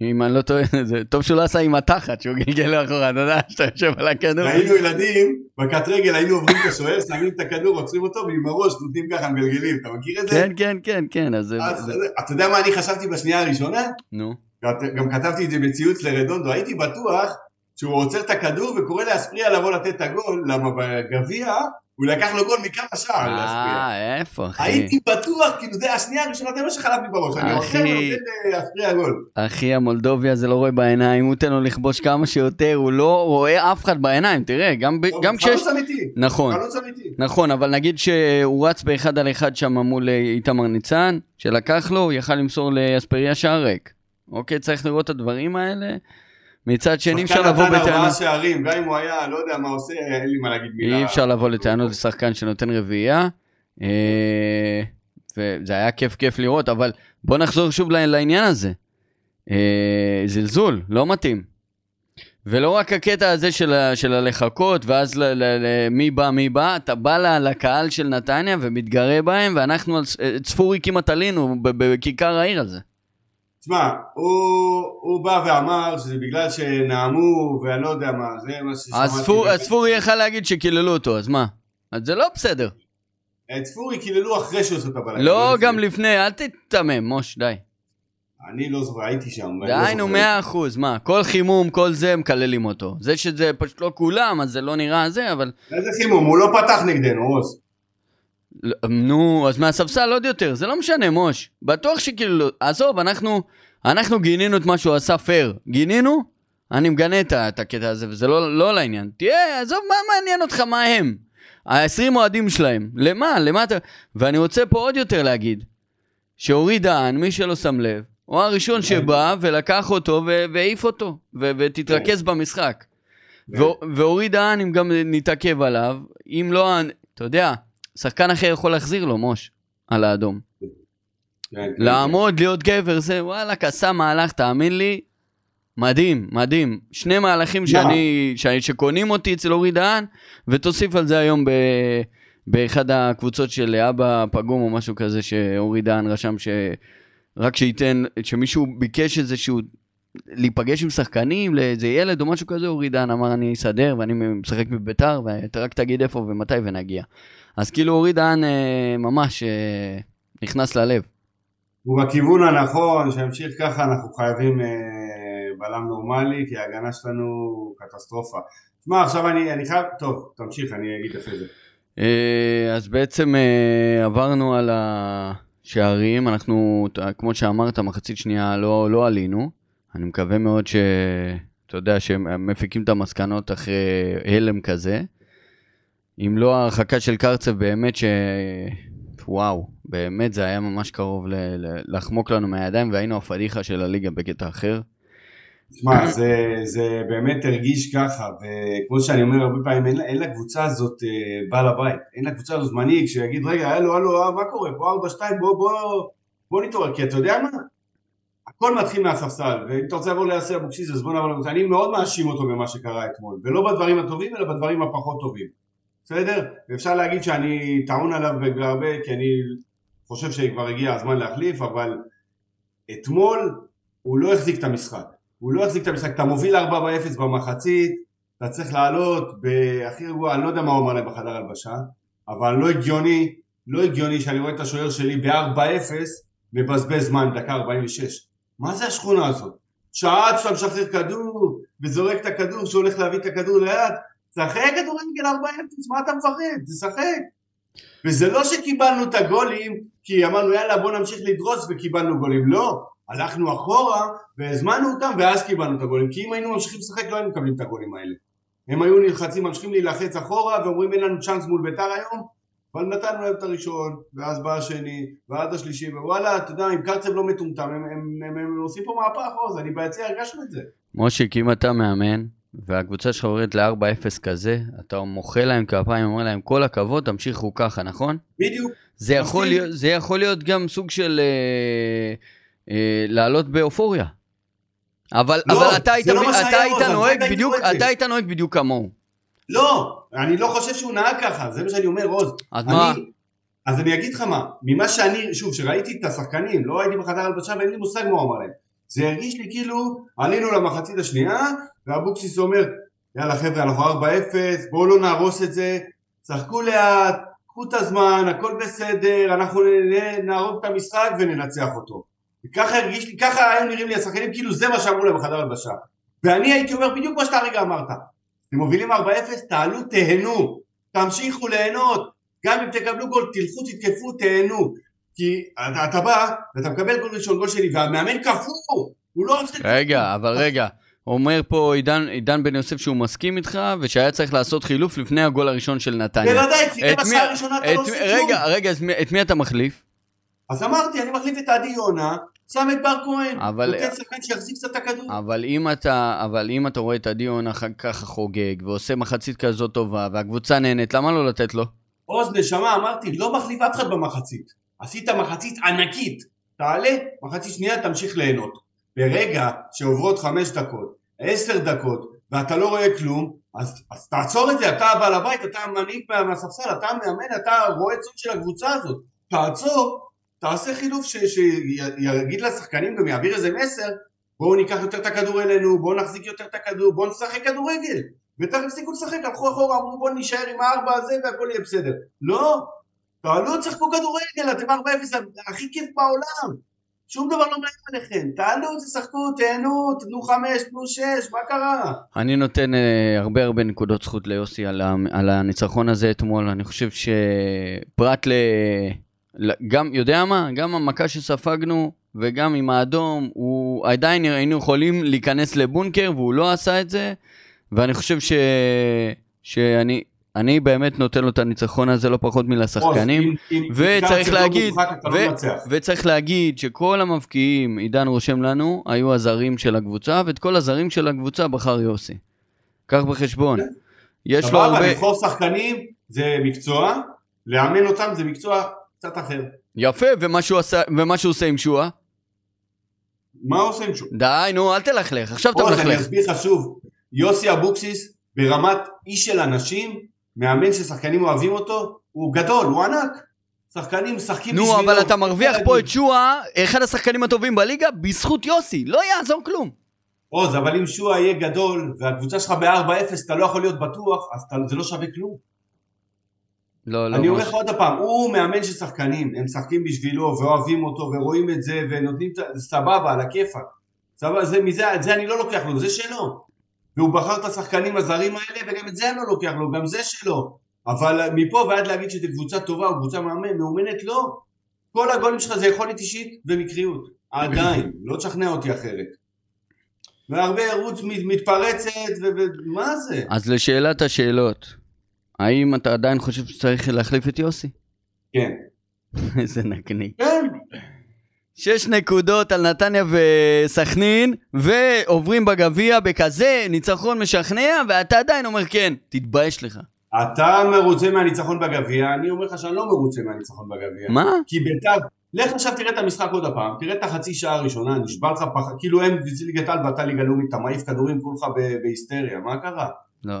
אם אני לא טועה, זה טוב שהוא לא עשה עם התחת, שהוא גלגל לאחורה, אתה יודע, שאתה יושב על הכדור. היינו ילדים, בקט רגל היינו עוברים את השוער, שמים את הכדור, עוצרים אותו, ועם הראש נותנים ככה מגלגלים, אתה מכיר את זה? כן, כן, כן, כן, אז... אתה יודע מה אני חשבתי בשנייה הראשונה? נו. גם כתבתי את זה בציוץ לרדונדו, הייתי בטוח שהוא עוצר את הכדור וקורא לאספריה לבוא לתת את הגול, למה בגביע הוא לקח לו גול מכמה שער אה, איפה, אחי? הייתי בטוח, כאילו זה השנייה הראשונה, זה מה שחלף לי בראש, אני ונותן להפריע גול. אחי, המולדובי הזה לא רואה בעיניים, הוא תן לו לכבוש כמה שיותר, הוא לא רואה אף אחד בעיניים, תראה, גם כשיש... חלוץ אמיתי. נכון. חלוץ אמיתי. נכון, אבל נגיד שהוא רץ באחד על אחד שם מול אה, איתמר ניצן, שלקח לו, הוא יכל למסור לאספריה שער ריק. אוקיי, צריך לראות את הדברים האלה. מצד שני אפשר לבוא בטענות... שחקן נתן ארבעה שערים, גם אם הוא היה, לא יודע מה עושה, אין לי מה להגיד מילה. אי אפשר לבוא לטענות לשחקן שנותן רביעייה. אה, וזה היה כיף כיף לראות, אבל בוא נחזור שוב לעניין הזה. אה, זלזול, לא מתאים. ולא רק הקטע הזה של, של הלחכות, ואז ל, ל, ל, מי בא, מי בא, אתה בא לקהל של נתניה ומתגרה בהם, ואנחנו על צפורי כמעט עלינו בכיכר העיר הזה. תשמע, הוא, הוא בא ואמר שזה בגלל שנאמו ואני לא יודע מה, זה מה ששמעתי. אז ספורי יכל להגיד שקיללו אותו, אז מה? אז זה לא בסדר. את ספורי קיללו אחרי שהוא עושה את הבלגן. לא, גם לפני, אל תתמם, מוש, די. אני לא זוכר, הייתי שם. דהיינו, לא מאה אחוז, מה, כל חימום, כל זה, מקללים אותו. זה שזה פשוט לא כולם, אז זה לא נראה זה, אבל... איזה חימום? הוא לא פתח נגדנו, עוז. נו, אז מהספסל עוד יותר, זה לא משנה, מוש. בטוח שכאילו, עזוב, אנחנו, אנחנו גינינו את מה שהוא עשה פייר. גינינו? אני מגנה את, את הקטע הזה, וזה לא, לא לעניין. תהיה, עזוב, מה מעניין אותך מה הם? ה-20 אוהדים שלהם, למה? למה אתה... ואני רוצה פה עוד יותר להגיד, שאורי דהן, מי שלא שם לב, הוא הראשון שבא ולקח אותו והעיף אותו, ותתרכז במשחק. ואורי דהן, אם גם נתעכב עליו, אם לא, אתה יודע, שחקן אחר יכול להחזיר לו, מוש, על האדום. כן, כן, לעמוד, להיות גבר, זה וואלכ, עשה מהלך, תאמין לי, מדהים, מדהים. שני מהלכים שאני, שאני, שקונים אותי אצל אורי דהן, ותוסיף על זה היום ב, באחד הקבוצות של אבא פגום או משהו כזה, שאורי דהן רשם שרק שייתן, שמישהו ביקש איזשהו, להיפגש עם שחקנים, לאיזה ילד או משהו כזה, אורי דהן אמר אני אסדר ואני משחק בביתר, ואתה רק תגיד איפה ומתי ונגיע. אז כאילו אורי דהן אה, ממש אה, נכנס ללב. הוא בכיוון הנכון, שימשיך ככה, אנחנו חייבים אה, בלם נורמלי, כי ההגנה שלנו קטסטרופה. תשמע, עכשיו אני, אני חייב, טוב, תמשיך, אני אגיד אחרי זה. אה, אז בעצם אה, עברנו על השערים, אנחנו, כמו שאמרת, מחצית שנייה לא, לא עלינו. אני מקווה מאוד ש... אתה יודע, שהם מפיקים את המסקנות אחרי הלם כזה. אם לא ההרחקה של קרצב, באמת ש... וואו, באמת זה היה ממש קרוב ל- לחמוק לנו מהידיים, והיינו הפדיחה של הליגה בקטע אחר. תשמע, זה, זה באמת הרגיש ככה, וכמו שאני אומר הרבה פעמים, אין, אין לקבוצה הזאת אה, בעל הבית, אין לקבוצה הזאת מנהיג שיגיד, רגע, הלו, הלו, אה, מה קורה, פה 4-2, בוא, בוא, בוא נתעורר, כי אתה יודע מה? הכל מתחיל מהספסל, ואם אתה רוצה לעבור ליוסי אבוקסיס, אז בוא נעבור לאבוקסיס, אני מאוד מאשים אותו במה שקרה אתמול, ולא בדברים הטובים, אלא בדברים הפחות טובים, בסדר? ואפשר להגיד שאני טעון עליו בהרבה, כי אני חושב שכבר הגיע הזמן להחליף, אבל אתמול הוא לא החזיק את המשחק. הוא לא יחזיק את המשחק, אתה מוביל 4-0 במחצית, אתה צריך לעלות בהכי רגוע, אני לא יודע מה הוא אמר להם בחדר הלבשה, אבל לא הגיוני, לא הגיוני שאני רואה את השוער שלי ב-4-0, מבזבז זמן, דקה 46. מה זה השכונה הזאת? שעה שאתה משחרר כדור, וזורק את הכדור, שהולך להביא את הכדור ליד, שחק כדורגל 4-0, מה אתה מפחד? תשחק. וזה לא שקיבלנו את הגולים, כי אמרנו יאללה בוא נמשיך לדרוס וקיבלנו גולים, לא. הלכנו אחורה והזמנו אותם ואז קיבלנו את הגולים כי אם היינו ממשיכים לשחק לא היינו מקבלים את הגולים האלה הם היו נלחצים, ממשיכים להילחץ אחורה ואומרים אין לנו צ'אנס מול ביתר היום אבל נתנו להם את הראשון ואז בא השני ואז השלישי ווואלה אתה יודע אם קרצב לא מטומטם הם, הם, הם, הם עושים פה מהפך עוז אני ביציע הרגשנו את זה מושיק אם אתה מאמן והקבוצה שלך יורדת ל-4-0 כזה אתה מוחא להם כפיים אומר להם כל הכבוד תמשיכו ככה נכון? בדיוק זה יכול, להיות, זה יכול להיות גם סוג של אה, אה, לעלות באופוריה. אבל, לא, אבל אתה היית, לא אתה היית נוהג בדיוק? אתה היית נוהג בדיוק כמוהו. לא, אני לא חושב שהוא נהג ככה, זה מה שאני אומר עוז. אז אני, מה? אז אני אגיד לך מה, ממה שאני, שוב, שראיתי את השחקנים, לא הייתי בחדר הלבשה ואין לי מושג מה הוא אמר להם. זה הרגיש לי כאילו, עלינו למחצית השנייה, ואבוקסיס אומר, יאללה חבר'ה, אנחנו 4-0, בואו לא נהרוס את זה, שחקו לאט, קחו את הזמן, הכל בסדר, אנחנו נהרוג את המשחק וננצח אותו. וככה הרגיש לי, ככה היו נראים לי השחקנים, כאילו זה מה שאמרו להם בחדר הלבשה. ואני הייתי אומר בדיוק מה שאתה הרגע אמרת. אתם מובילים 4-0, תעלו, תהנו, תמשיכו ליהנות, גם אם תקבלו גול, תלכו, תתקפו, תהנו. כי אתה, בא, ואתה מקבל גול ראשון, גול שני, והמאמן קפוא, הוא לא. רגע, אבל רגע. אומר פה עידן, עידן בן יוסף שהוא מסכים איתך, ושהיה צריך לעשות חילוף לפני הגול הראשון של נתניה. בוודאי, כי גם השעה הראשונה אתה את לא עושה כלום. רגע, רגע, אז מי- את מי אתה מחליף? אז אמרתי, אני מחליף את עדי יונה, שם את בר כהן, אבל- נותן שחקן שיחזיק קצת את הכדור. אבל אם אתה, אבל אם אתה רואה את עדי יונה ככה חוגג, ועושה מחצית כזאת טובה, והקבוצה נהנית, למה לא לתת לו? עוז נשמה, אמרתי, לא מחליף אף אחד במחצית. עשית מחצית ענקית. תעלה, מחצית שנייה תמשיך ליהנות. ברגע שעוברות חמש דקות, עשר דקות, ואתה לא רואה כלום, אז, אז תעצור את זה, אתה הבעל הבית, אתה המנהיג מה- מהספסל, אתה המאמן, אתה רואה צוד של הקבוצה הזאת. תעצור, תעשה חילוף שיגיד לשחקנים, גם יעביר איזה מסר, בואו ניקח יותר את הכדור אלינו, בואו נחזיק יותר את הכדור, בואו נשחק כדורגל. ותכף הפסיקו לשחק, הלכו אחורה, אמרו בואו נישאר עם הארבע הזה והכל יהיה בסדר. לא, תעלו, תשחקו כדורגל, אתם 4-0, הכי כיף בעולם. שום דבר לא מעניין עליכם. תעלו, תשחקו, תהנו, תנו 5, תנו 6, מה קרה? אני נותן אה, הרבה הרבה נקודות זכות ליוסי על, ה, על הניצחון הזה אתמול. אני חושב שפרט. ל- גם, יודע מה? גם המכה שספגנו וגם עם האדום, הוא עדיין היינו יכולים להיכנס לבונקר והוא לא עשה את זה. ואני חושב ש... שאני... אני באמת נותן לו את הניצחון הזה לא פחות מלשחקנים. וצריך להגיד- לא. וצריך להגיד שכל המבקיעים, עידן רושם לנו, היו הזרים של הקבוצה, ואת כל הזרים של הקבוצה בחר יוסי. קח בחשבון. יש לו הרבה... לבחור שחקנים זה מקצוע, לאמן אותם זה מקצוע קצת אחר. יפה, ומה שהוא עשה- ומה שהוא עושה עם שועה? מה עושים שוב? די, נו, אל תלכלך, עכשיו אתה עוז, אני מלכלך. אסביר לך שוב, יוסי אבוקסיס ברמת איש של אנשים, מאמן ששחקנים אוהבים אותו, הוא גדול, הוא ענק. שחקנים משחקים נו, בשבילו. אבל אתה מרוויח פה. את שועה, אחד השחקנים הטובים בליגה, בזכות יוסי, לא יעזור כלום. עוז, אבל אם שועה יהיה גדול, והקבוצה שלך ב-4-0, אתה לא יכול להיות בטוח, אז אתה, זה לא שווה כלום. לא, לא, אני אומר ממש. לך עוד פעם, הוא מאמן של שחקנים, הם משחקים בשבילו, ואוהבים אותו, ורואים את זה, ונותנים, את ה- סבבה, על הכיפאק. סבבה, זה, מזה, את זה אני לא לוקח לו, זה שלו. והוא בחר את השחקנים הזרים האלה, וגם את זה אני לא לוקח לו, גם זה שלו. אבל מפה ועד להגיד שזו קבוצה טובה או קבוצה מאומנת, לא. כל הגולים שלך זה יכולת אישית ומקריות. עדיין, לא תשכנע אותי אחרת. והרבה ערוץ מת- מתפרצת, ומה זה? אז לשאלת השאלות, האם אתה עדיין חושב שצריך להחליף את יוסי? כן. איזה נקניק. כן, שש נקודות על נתניה וסכנין, ועוברים בגביע בכזה ניצחון משכנע, ואתה עדיין אומר כן. תתבייש לך. אתה מרוצה מהניצחון בגביע, אני אומר לך שאני לא מרוצה מהניצחון בגביע. מה? כי בית"ר, לך עכשיו תראה את המשחק עוד הפעם, תראה את החצי שעה הראשונה, נשבע לך פחד, כאילו הם ליגת העל ואתה ליגה לאומית, אתה מעיף כדורים כולך בהיסטריה, מה קרה? לא.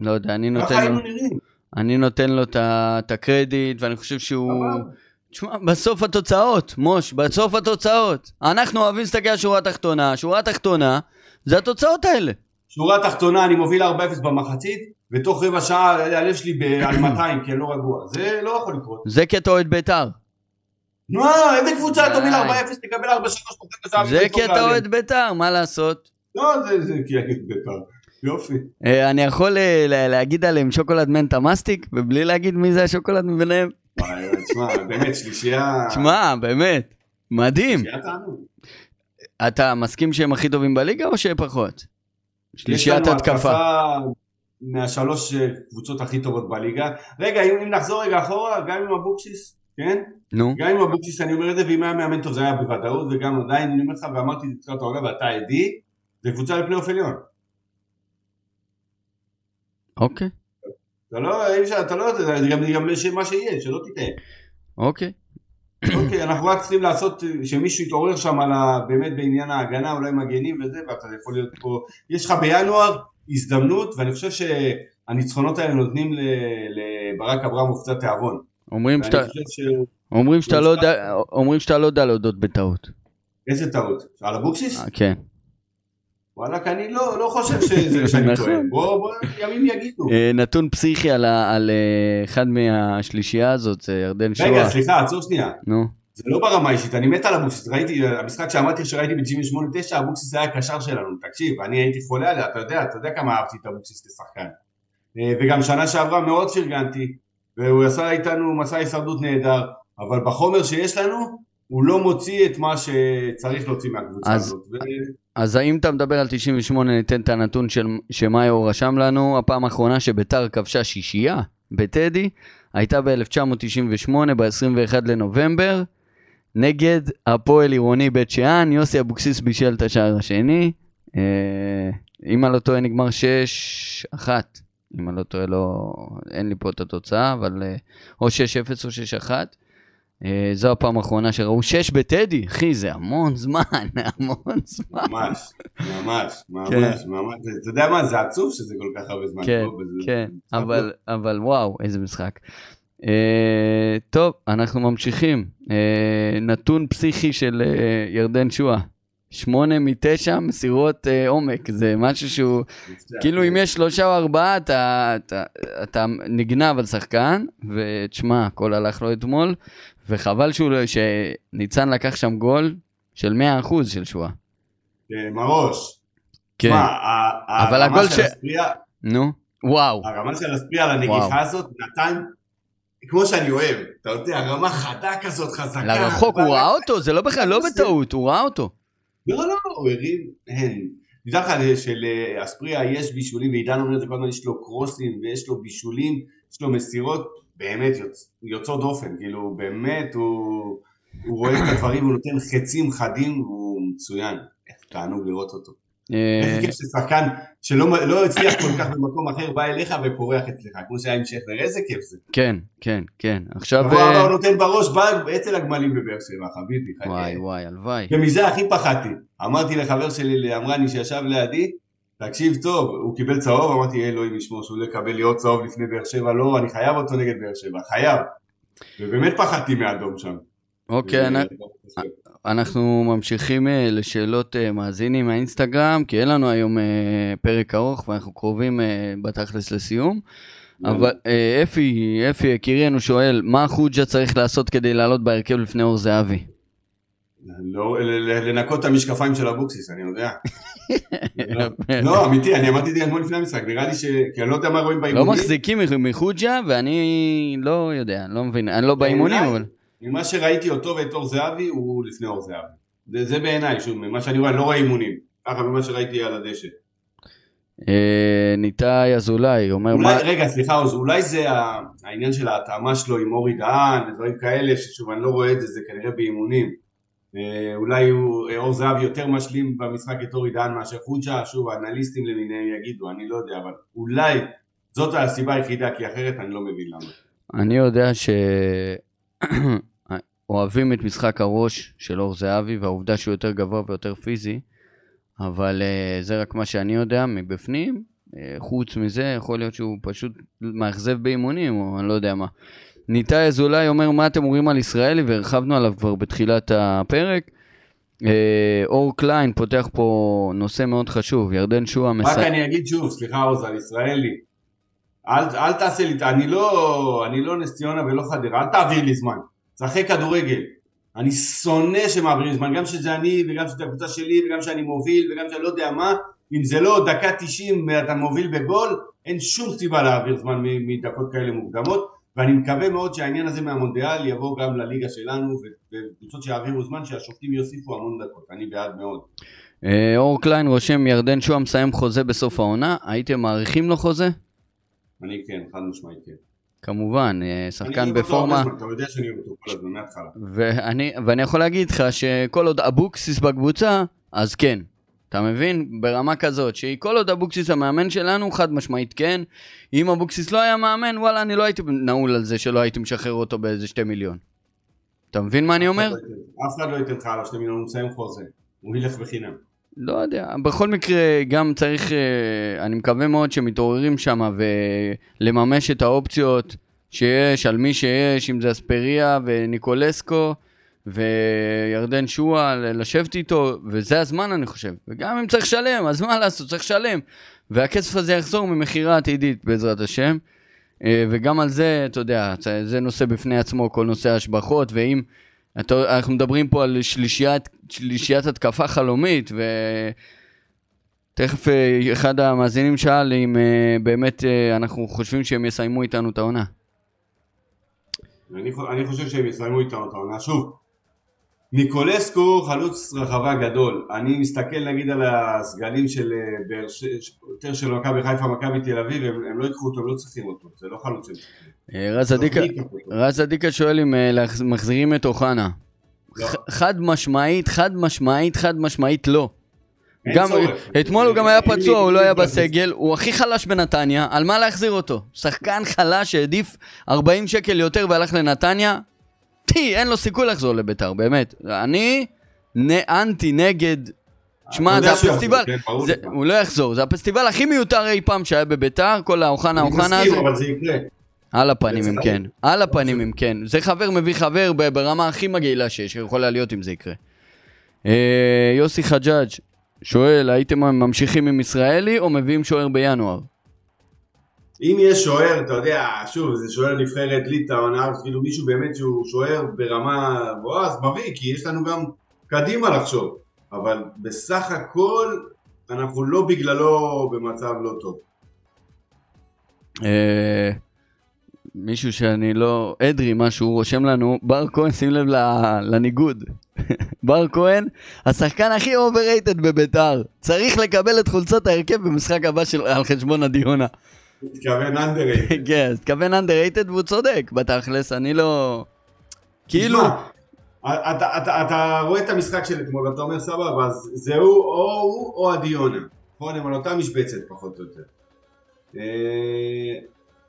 לא יודע, אני ככה נותן לו, היינו נראים. אני נותן לו את הקרדיט, ואני חושב שהוא... תשמע, בסוף התוצאות, מוש, בסוף התוצאות. אנחנו אוהבים להסתכל על שורה תחתונה, שורה תחתונה, זה התוצאות האלה. שורה תחתונה, אני מוביל 4-0 במחצית, ותוך רבע שעה הלב שלי ב- על 200, כי אני לא רגוע. זה לא יכול לקרות. זה כי אתה אוהד בית"ר. מה, איזה קבוצה אתה מוביל די. 4-0, תקבל 4-3 תוך רבע שעה. זה כי אתה. אוהד בית"ר, מה לעשות? לא, זה כי אני בית"ר. יופי. אה, אני יכול אה, לה- להגיד עליהם שוקולד מנטה מסטיק, ובלי להגיד מי זה השוקולד מביניהם? תשמע, באמת, שלישייה... שמע, באמת, מדהים. שלישייה תענוג. אתה מסכים שהם הכי טובים בליגה או שפחות? יש שלישיית לנו התקפה. התקפה מהשלוש אה, קבוצות הכי טובות בליגה. רגע, אם, אם נחזור רגע אחורה, גם עם אבוקסיס, כן? נו, גם עם אבוקסיס אני אומר את זה, ואם היה מאמן טוב זה היה בוודאות, וגם עדיין אני אומר לך, ואמרתי את זה בתחילת העונה, ואתה עדי, זה קבוצה לפלייאוף עליון. אוקיי, אתה לא, אי אפשר, אתה לא יודע, זה גם, גם מה שיהיה, שלא תטעה. אוקיי. אוקיי, אנחנו רק צריכים לעשות, שמישהו יתעורר שם על ה... באמת בעניין ההגנה, אולי מגנים וזה, ואתה יכול להיות פה... יש לך בינואר הזדמנות, ואני חושב שהניצחונות האלה נותנים ל- לברק אברמוב קצת תיאבון. אומרים שאתה- חושב ש... אומרים שאתה לא יודע- אומרים שאתה לא יודע להודות בטעות. איזה טעות? על אבוקסיס? אה, כן. וואלק, אני לא, לא חושב שזה שאני נכון. טועה. בוא, בוא, ימים יגידו. אה, נתון פסיכי על על אה, אחד מהשלישייה הזאת, ירדן שועה. רגע, סליחה, עצור שנייה. נו, זה לא ברמה אישית, אני מת על אבוקסיס. ראיתי, המשחק שאמרתי שראיתי ב-98-9, אבוקסיס היה הקשר שלנו. תקשיב, אני הייתי חולה עליו, אתה יודע, אתה יודע כמה אהבתי את אבוקסיס כשחקן. אה, וגם שנה שעברה מאוד פרגנתי, והוא עשה איתנו מסע הישרדות נהדר, אבל בחומר שיש לנו, הוא לא מוציא את מה שצריך להוציא מהקבוצה אז- הזאת. ו- אז האם אתה מדבר על 98, ניתן את הנתון של שמאיו רשם לנו, הפעם האחרונה שביתר כבשה שישייה בטדי, הייתה ב-1998, ב-21 לנובמבר, נגד הפועל עירוני בית שאן, יוסי אבוקסיס בישל את השער השני, אה, אם אני לא טועה נגמר 6-1, אם אני לא טועה לא, אין לי פה את התוצאה, אבל אה, או 6-0 או 6-1. אה, זו הפעם האחרונה שראו 6 בטדי, אחי, זה המון זמן, המון זמן. ממש, ממש, ממש, כן. ממש. אתה יודע מה, זה עצוב שזה כל כך הרבה זמן. כן, פה, כן, אבל, אבל וואו, איזה משחק. אה, טוב, אנחנו ממשיכים. אה, נתון פסיכי של ירדן שואה. שמונה מתשע מסירות אה, עומק, זה משהו שהוא. כאילו אם יש שלושה או ארבעה, אתה, אתה, אתה נגנב על שחקן, ותשמע, הכל הלך לו אתמול, וחבל שהוא, לא- שניצן לקח שם גול של 100% של שואה. כן, מראש. כן, תשמע, ה- אבל הרמה הגול של ש- אספריה- נו, וואו. הרמה של אספריה על. הנגיחה הזאת נתן, כמו שאני אוהב, אתה יודע, רמה חדה כזאת, חזקה. לרחוק, הוא ראה אותו, זה לא בכלל, לא זה- בטעות, הוא ראה אותו. לא, לא, הוא הרים, אין. תדע לך שלאספריה יש בישולים, ועידן אומר את זה כל הזמן, יש לו קרוסים ויש לו בישולים, יש לו מסירות באמת יוצ... יוצאות דופן, כאילו באמת הוא, הוא רואה את הדברים, הוא נותן חצים חדים והוא מצוין, איך תענוג לראות אותו. אה, איזה כיף ששחקן שלא לא הצליח כל כך במקום אחר בא אליך ופורח אצלך, כמו שהיה עם שכנר, איזה כיף זה. כן, כן, כן. עכשיו... אה, הוא נותן בראש בא אצל הגמלים בבאר שבע, חביבי. וואי, וואי, הלוואי. ומזה הכי פחדתי. אמרתי לחבר שלי, לאמרני שישב לידי, תקשיב טוב, הוא קיבל צהוב, אמרתי אלוהים ישמור שהוא לא יקבל לי עוד צהוב לפני באר שבע, לא, אני חייב אותו נגד באר שבע, חייב. ובאמת פחדתי מאדום שם. אוקיי, וזה- אנ- אנחנו ממשיכים אה, לשאלות אה, מאזינים מהאינסטגרם, כי אין לנו היום אה, פרק ארוך ואנחנו קרובים אה, בתכלס לסיום. אבל אה, אפי, אפי יקירנו שואל, מה חוג'ה צריך לעשות כדי לעלות בהרכב לפני אור זהבי? לא, לנקות את המשקפיים של אבוקסיס, אני יודע. לא, אמיתי, אני אמרתי את זה אתמול לפני המשחק, נראה לי ש... כי אני לא יודע מה רואים לא באימונים. מחזיקים מח- מחוג'ה ואני לא יודע, לא מבין, אני לא באימונים אבל... ממה שראיתי אותו ואת אור זהבי, הוא לפני אור זהבי. זה, בעיניי, שוב, ממה שאני רואה, אני לא רואה אימונים. ככה ממה שראיתי על הדשא. אה, ניתאי אזולאי אומר אולי, מה... רגע, סליחה עוז, אולי זה העניין של ההתאמה שלו עם אורי דהן ודברים כאלה, ששוב, אני לא רואה את זה, זה כנראה באימונים. אה, אולי הוא, אה, אור זהבי יותר משלים במשחק את אורי דהן מאשר חוג'ה, שוב, האנליסטים למיניהם יגידו, אני לא יודע, אבל אולי זאת הסיבה היחידה, כי אחרת אני לא מבין למה. אני יודע שאוהבים את משחק הראש של אור זהבי והעובדה שהוא יותר גבוה ויותר פיזי, אבל uh, זה רק מה שאני יודע מבפנים. חוץ מזה, יכול להיות שהוא פשוט מאכזב באימונים, או אני לא יודע מה. ניתאי אזולאי אומר מה אתם אומרים על ישראלי, והרחבנו עליו כבר בתחילת הפרק. Uh, אור קליין פותח פה נושא מאוד חשוב, ירדן שועה רק מסיים. אני אגיד שוב, סליחה עוז, על ישראלי. אל, אל תעשה לי, אני לא, אני לא נס ציונה ולא חדרה, אל תעביר לי זמן. שחק כדורגל. אני שונא שמעבירים זמן, גם שזה אני וגם שזה הקבוצה שלי וגם שאני מוביל וגם שאני לא יודע מה, אם זה לא דקה 90 ואתה מוביל בגול, אין שום סיבה להעביר זמן מדקות כאלה מוקדמות, ואני מקווה מאוד שהעניין הזה מהמונדיאל יבוא גם לליגה שלנו וקבוצות שיעבירו זמן שהשופטים יוסיפו המון דקות, אני בעד מאוד. אה, אור קליין רושם ירדן שועה מסיים חוזה בסוף העונה, הייתם מאריכים לו חוזה? אני כן, חד משמעית כן. כמובן, אה, שחקן בפורמה, זמן, אתה יודע שאני אוהב אותו כל הזמן מההתחלה. ואני יכול להגיד לך שכל עוד אבוקסיס בקבוצה, אז כן. אתה מבין? ברמה כזאת, שכל עוד אבוקסיס המאמן שלנו, חד משמעית כן. אם אבוקסיס לא היה מאמן, וואלה, אני לא הייתי נעול על זה שלא הייתי משחרר אותו באיזה שתי מיליון. אתה מבין מה אני אומר? אף אחד לא ייתן לך על השני מיליון, הוא מסיים חוזה. הוא ילך בחינם. לא יודע, בכל מקרה גם צריך, אה, אני מקווה מאוד שמתעוררים שם ולממש את האופציות שיש על מי שיש, אם זה אספריה וניקולסקו וירדן שועה, לשבת איתו, וזה הזמן אני חושב. וגם אם צריך לשלם, אז מה לעשות, צריך לשלם. והכסף הזה יחזור ממכירה עתידית בעזרת השם. אה, וגם על זה, אתה יודע, זה- נושא בפני עצמו, כל נושא ההשבחות, ואם... אתה, אנחנו מדברים פה על שלישיית, שלישיית התקפה חלומית, ותכף אה, אחד המאזינים שאל אם אה, באמת אנחנו חושבים שהם יסיימו איתנו את העונה. אני, אני חושב שהם יסיימו איתנו את העונה. שוב, ניקולסקו חלוץ רחבה גדול. אני מסתכל נגיד על הסגלים של אה, באר. יותר של מכבי חיפה, מכבי תל אביב, הם, הם לא ייקחו אותו, הם לא צריכים אותו. זה לא חלוץ שהם צריכים. אה, רז אדיקה, שואל אם אה, מחזירים את אוחנה. לא. חד משמעית, חד משמעית, חד משמעית לא. גם, צורך. אתמול הוא גם היה פצוע, הוא לא היה. בסגל, הוא הכי חלש בנתניה, על מה להחזיר אותו? שחקן חלש שהעדיף 40 שקל יותר והלך לנתניה? טי, אין לו סיכוי לחזור לביתר, באמת. אני אנטי נגד... שמע, זה הפסטיבל, כן, זה. הוא לא יחזור, זה הפסטיבל הכי מיותר אי פעם שהיה בביתר, כל האוחנה אני האוחנה מסכים, הזה. אבל זה יקרה. על הפנים אם כן, על הפנים. אם כן. זה חבר מביא חבר ברמה הכי מגעילה שיש, יכולה להיות אם זה יקרה. אה, יוסי חג'אג' שואל, הייתם ממשיכים עם ישראלי או מביאים שוער בינואר? אם יש שוער, אתה יודע, שוב, זה שוער נבחרת ליטאון, אז כאילו מישהו באמת שהוא שוער ברמה גבוהה, אז מביא, כי יש לנו גם קדימה לחשוב. אבל בסך הכל, אנחנו לא בגללו במצב לא טוב. אה, מישהו שאני לא... אדרי, משהו, הוא רושם לנו, בר כהן, שים לב לניגוד. בר כהן, השחקן הכי overrated בביתר. צריך לקבל את חולצות ההרכב במשחק הבא על חשבון הדיונה. מתכוון אנדרטד. כן, התכוון underrated והוא צודק, בתכלס, אני לא... כאילו, אתה, אתה, אתה רואה את המשחק של אתמול ואתה אומר סבבה, אז זה הוא או הוא או הדיונה. נכון? הם על אותה משבצת פחות או יותר. אה,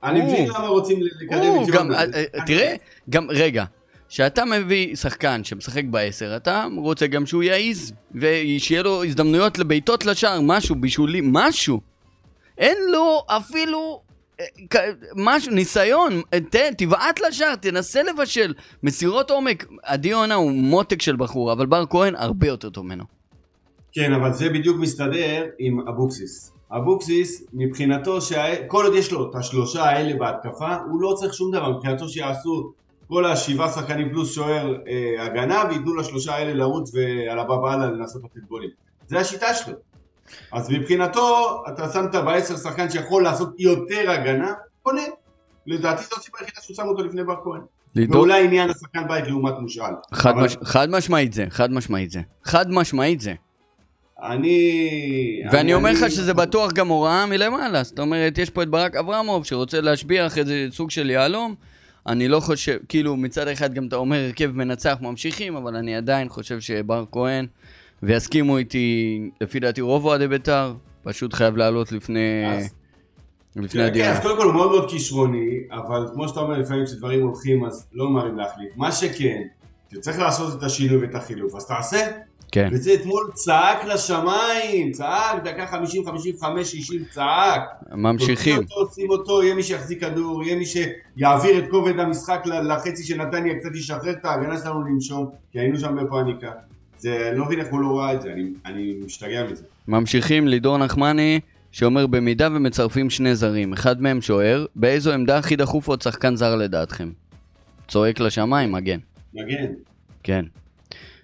אני מבין למה רוצים לקדם את יונתן. אה, אה, תראה, גם, רגע, כשאתה מביא שחקן שמשחק בעשר, אתה רוצה גם שהוא יעיז, ושיהיה לו הזדמנויות לבעיטות לשער, משהו, בישולים, משהו. אין לו אפילו אה, משהו, ניסיון, ת- תבעט לשער, תנסה לבשל. מסירות עומק, עדי יונה הוא מותק של בחור, אבל בר כהן הרבה יותר טוב ממנו. כן, אבל זה בדיוק מסתדר עם אבוקסיס. אבוקסיס, מבחינתו, שה... כל עוד יש לו את השלושה האלה בהתקפה, הוא לא צריך שום דבר. מבחינתו שיעשו כל השבעה שחקנים פלוס שוער אה, הגנה, וייתנו לשלושה האלה לרוץ ועל הבא באללה לנסות לתת גולים. זה השיטה שלו. אז מבחינתו, אתה שמת בעשר שחקן שיכול לעשות יותר הגנה, קונה. לדעתי זו הסיבה היחידה שהוא שם אותו לפני בר כהן. לדאוג- ואולי עניין השחקן בית לעומת מושאל. חד, אבל מש... חד משמעית זה, חד משמעית זה. חד משמעית זה. אני... ואני אומר לך אני- שזה בטוח גם הוראה מלמעלה. זאת אומרת, יש פה את ברק אברמוב שרוצה להשביח איזה סוג של יהלום. אני לא חושב, כאילו מצד אחד גם אתה אומר הרכב מנצח ממשיכים, אבל אני עדיין חושב שבר כהן, ויסכימו איתי, לפי דעתי רוב אוהדי בית"ר, פשוט חייב לעלות לפני, אז- לפני כן, כן, הדיון. אז קודם כל הוא מאוד מאוד כישרוני, אבל כמו שאתה אומר, לפעמים כשדברים הולכים אז לא ממהרים להחליט. מה שכן, שצריך לעשות את השינוי ואת החילוף, אז תעשה. כן. וזה אתמול צעק לשמיים, צעק, דקה 50, 55, 60, צעק. ממשיכים. אותו, שים אותו, יהיה מי שיחזיק כדור, יהיה מי שיעביר את כובד המשחק לחצי של נתניה, קצת ישחרר את ההגנה שלנו לנשום, כי היינו שם בפאניקה. זה, אני לא מבין איך הוא לא ראה את זה, אני, אני משתגע מזה. ממשיכים, לידור נחמני, שאומר במידה ומצרפים שני זרים, אחד מהם שוער, באיזו עמדה הכי דחוף עוד שחקן זר לדעתכם? צועק לשמיים, מגן. מגן. כן.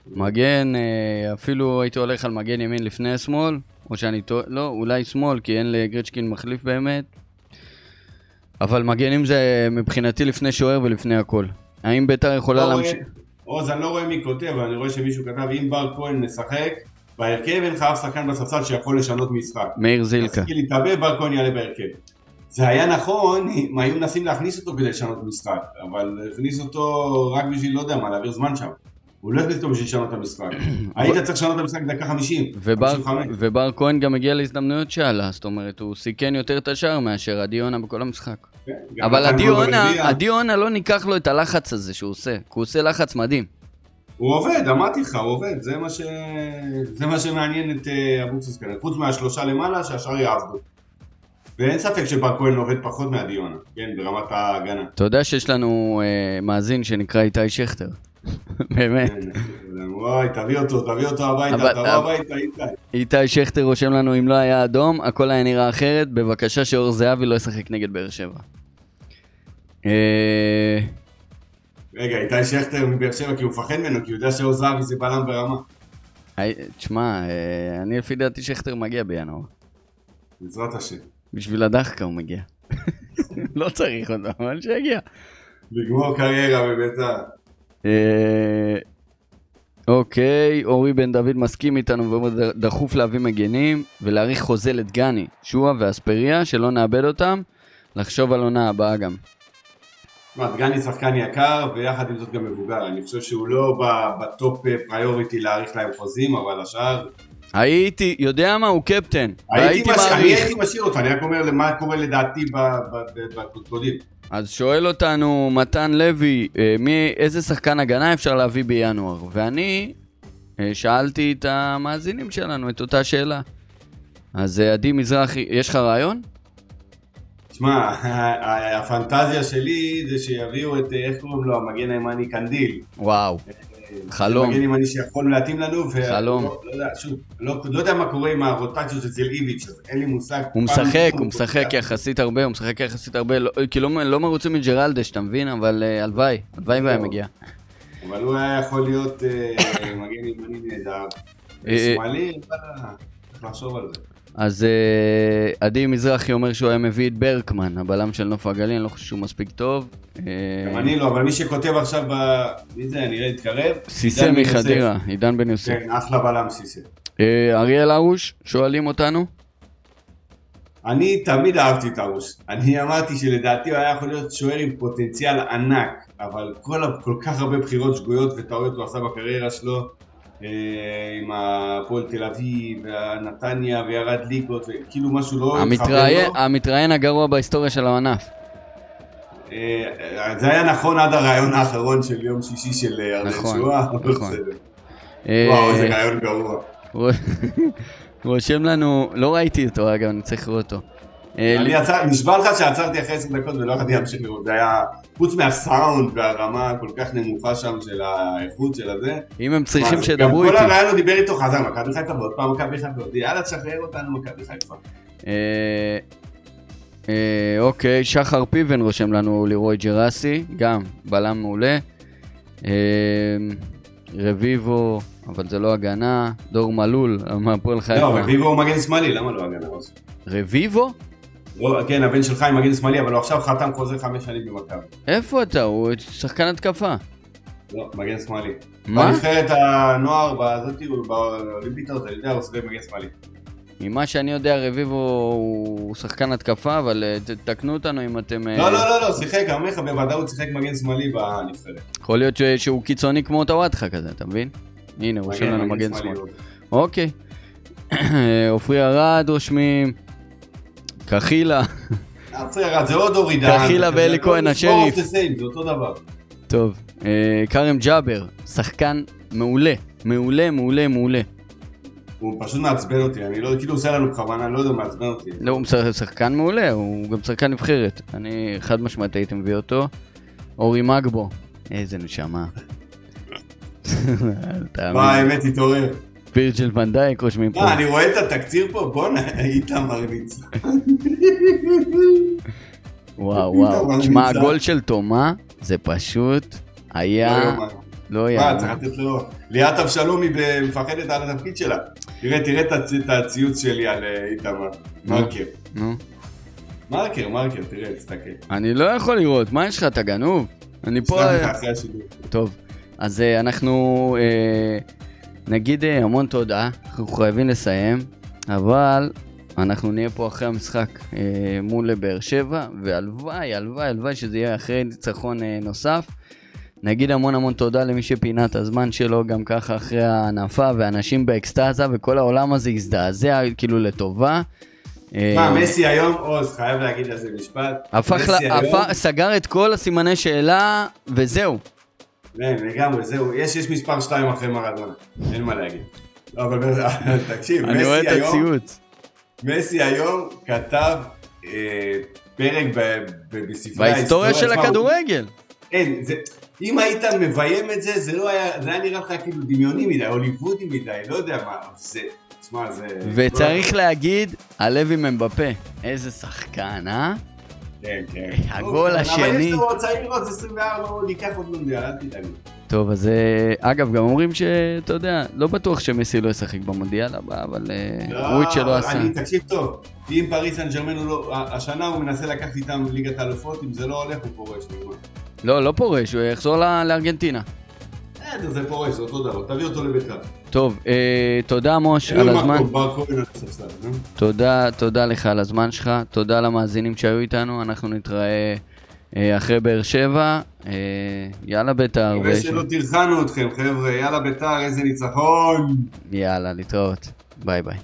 מגן, אה, אפילו הייתי הולך על מגן ימין לפני שמאל, או שאני טועה, לא, אולי שמאל, כי אין לגרצ'קין מחליף באמת. אבל מגנים זה מבחינתי לפני שוער ולפני הכל. האם ביתר יכולה לא להמשיך? עוז, אני לא רואה מי כותב, אבל אני רואה שמישהו כתב, אם בר כהן משחק, בהרכב אין לך אף שחקן בספסל שיכול לשנות משחק. מאיר זילקה. תשכיל להתאבד, בר כהן יעלה בהרכב. זה היה נכון, אם היו מנסים להכניס אותו כדי לשנות משחק, אבל הכניס אותו רק בשביל, לא יודע מה, להעביר זמן שם. הוא לא הכניס אותו בשביל לשנות את המשחק. היית צריך לשנות את המשחק דקה 50, ובר, 55. ובר כהן גם הגיע להזדמנויות שעלה, זאת אומרת, הוא סיכן יותר את השער מאשר עדי יונה בכל המשחק. כן, אבל נתן עדי יונה, לא ניקח לו את הלחץ הזה שהוא עושה, כי הוא עושה לחץ מדהים. הוא עובד, אמרתי לך, הוא עובד, זה מה, ש... זה מה שמעניין את אה, אבוקסיס כנראה, חוץ מהשלושה למעלה, שהשאר יעבדו. ואין ספק שבר כהן עובד פחות מהדיונה, כן, ברמת ההגנה. אתה יודע שיש לנו אה, מאזין שנקרא איתי שכטר. באמת. כן, וואי, תביא אותו, תביא אותו הביתה, תבוא אבל- הביתה, איתי. איתי שכטר רושם לנו, אם לא היה אדום, הכל היה נראה אחרת, בבקשה שאור זהבי לא ישחק נגד באר שבע. אה, רגע, איתי שכטר מבאר שבע, כי הוא מפחד ממנו, כי הוא יודע שאור זהבי זה בלם ברמה. תשמע, אה, אני לפי דעתי שכטר מגיע בינואר. בעזרת השם. בשביל הדחקה הוא מגיע. לא צריך אותו, אבל שיגיע. לגמור קריירה בביתר. אה, אוקיי, אורי בן דוד מסכים איתנו ואומר "ד- דחוף להביא מגנים ולהאריך חוזה לדגני, שועה ואספריה, שלא נאבד אותם, לחשוב על עונה הבאה גם. תשמע, דגני שחקן יקר, ויחד עם זאת גם מבוגר. אני חושב שהוא לא בטופ פריוריטי להאריך להם חוזים, אבל השאר... הייתי, יודע מה? הוא קפטן. הייתי והייתי מש... אני. הייתי משאיר אותו, אני רק אומר מה קורה לדעתי ב- ב- ב- בקודקודים. אז שואל אותנו מתן לוי, אה, מי, איזה שחקן הגנה אפשר להביא בינואר? ואני אה, שאלתי את המאזינים שלנו את אותה שאלה. אז אה, עדי מזרחי, יש לך רעיון? תשמע, הפנטזיה שלי זה שיביאו את, איך קוראים לו, המגן הימני קנדיל. וואו, חלום. מגן ימני שיכול להתאים לנו. חלום. לא, לא יודע, שוב, לא, לא יודע מה קורה עם הרוטציות של איביץ', אז אין לי מושג. הוא משחק, הוא משחק. יחסית הרבה, הוא משחק יחסית הרבה, לא- כי לא לא מרוצים מג'רלדש, אתה מבין? אבל אה, הלוואי, הלוואי והיה לא. מגיע. אבל הוא היה יכול להיות אה, מגן ימני נהדר. אה, שמאלי, צריך לחשוב על זה. אז אה, עדי מזרחי אומר שהוא היה מביא את ברקמן, הבלם של נוף הגליל, אני לא חושב שהוא מספיק טוב. אה, גם אני לא, אבל מי שכותב עכשיו ב... מי זה, נראה להתקרב? סיסא יוסף. מחדרה, עידן בן יוסף. כן, אחלה בלם סיסא. אה, אריאל הרוש, שואלים אותנו. אני תמיד אהבתי את הרוש. אני אמרתי שלדעתי הוא היה יכול להיות שוער עם פוטנציאל ענק, אבל כל, כל כך הרבה בחירות שגויות וטעויות הוא עשה בקריירה שלו, עם הפועל תל אביב, והנתניה, וירד ליגות, וכאילו משהו לא המתראיין-. המתראיין הגרוע בהיסטוריה של הענף. אה, זה היה נכון עד הרעיון האחרון של יום שישי של אה, ירדן נכון, שואה, נכון. אה, וואו, איזה רעיון גרוע. רו- רושם לנו, לא ראיתי אותו אגב, אני צריך לראות אותו. אה, אני עצר, נשבע לך שעצרתי אחרי עשר דקות ולא יכולתי להמשיך לראות, זה היה, חוץ מהסאונד והרמה הכל כך נמוכה שם של האיכות של הזה. אם הם צריכים שידברו גם איתי. כל הרעיון הוא דיבר איתו חזר, מכבי חיפה ועוד פעם מכבי חיפה, יאללה תשחרר אותנו מכבי חיפה. אה, אה, אוקיי, שחר פיבן רושם לנו לירוי ג'רסי, גם בלם מעולה. רביבו, אבל זה לא הגנה. דור מלול, מהפועל לא, חיפה. רביבו הוא מגן שמאלי, למה לא הגנה? רביבו? לא, כן, הבן שלך עם מגן שמאלי, אבל הוא עכשיו חתם חוזה חמש שנים במכבי. איפה אתה? הוא שחקן התקפה. לא, מגן שמאלי. מה? בנבחרת הנוער, בזאתי, הוא באולימפיטות, אני יודע, הוא סביב מגן שמאלי. ממה שאני יודע, רביבו הוא שחקן התקפה, אבל אה, תקנו אותנו אם אתם... אה, לא, לא, לא, לא, שיחק, אני אומר לך, בוודאות שיחק מגן שמאלי בנבחרת. יכול להיות ש- שהוא קיצוני כמו טוואטחה כזה, אתה מבין? הנה, רושם לנו מגן שמאל. הוא. אוקיי. עופרי ארד רושמים. קחילה. זה עוד אורי דהן. קחילה ואלי כהן, השריף. זה אותו דבר. טוב. אה, כרם ג'אבר, שחקן מעולה. מעולה, מעולה, מעולה. הוא פשוט מעצבן אותי, אני לא, כאילו עושה לנו בכוונה, אני לא יודע, מעצבן אותי. לא, הוא משחק- שחקן מעולה, הוא גם שחקן נבחרת. אני חד משמעית הייתי מביא אותו. אורי מגבו. איזה נשמה. מה, האמת, התעורר. וירג'ל ונדייק רושמים פה. מה, אני רואה את התקציר פה, בואנה, איתמר ניצן. וואו וואו. תשמע, נמצא. הגול של תומה זה פשוט היה... לא יאמן. לא מה. צריך לתת לו... ליאת אבשלומי מפחדת על התפקיד שלה. תראה, תראה את הצ- את הציוץ שלי על אה, איתמר. מרקר. נו. מרקר, מרקר, תראה, תסתכל. אני לא יכול לראות, מה יש לך, אתה גנוב? אני פה... שלח לך אחרי השידור. טוב, אז אה, אנחנו אה, נגיד אה, המון תודה, אנחנו חייבים לסיים, אבל אנחנו נהיה פה אחרי המשחק אה, מול באר שבע, והלוואי, הלוואי, הלוואי שזה יהיה אחרי ניצחון אה, נוסף. נגיד המון המון תודה למי שפינה את הזמן שלו גם ככה אחרי ההנפה, ואנשים באקסטזה, וכל העולם הזה הזדעזע כאילו לטובה. אה, מה, מסי היום, עוז, חייב להגיד על זה משפט. לה, הפך, סגר את כל הסימני שאלה, וזהו. כן, לגמרי, זהו, יש, יש מספר 2 אחרי מרדונה, אין מה להגיד. לא, אבל תקשיב, אני רואה את מסי היום, הציוץ. מסי היום כתב אה, פרק ב- ב- בספרי בהיסטוריה של הכדורגל. אין, זה, אם היית מביים את זה, זה לא היה, זה היה נראה לך כאילו דמיוני מדי, הוליוודי מדי, לא יודע מה, זה, תשמע, זה... וצריך להגיד, הלוי ממבפה. איזה שחקן, אה? כן, כן. הגול אבל השני. יש לו צעיר עוד 24, הוא ייקח עוד מונדיאל, אל תדאג. טוב, אז אה, אגב, גם אומרים שאתה יודע, לא בטוח שמסי לא ישחק במונדיאל הבא, אבל אה, הוא את שלא עשה. אני, תקשיב טוב, אם פריס סן ג'רמן הוא לא, השנה הוא מנסה לקחת איתם ליגת האלופות, אם זה לא הולך הוא פורש. לא, לא פורש, הוא יחזור לארגנטינה. בסדר, זה פורש, זה אותו דבר, תביא אותו לביתר. טוב, אה, תודה מוש על הזמן. נו. תודה, תודה לך על הזמן שלך, תודה למאזינים שהיו איתנו, אנחנו נתראה אה, אחרי באר שבע. אה, יאללה בית"ר. מקווה שלא טרחנו אתכם, חבר'ה, יאללה ביתר, איזה ניצחון. יאללה, להתראות. ביי ביי.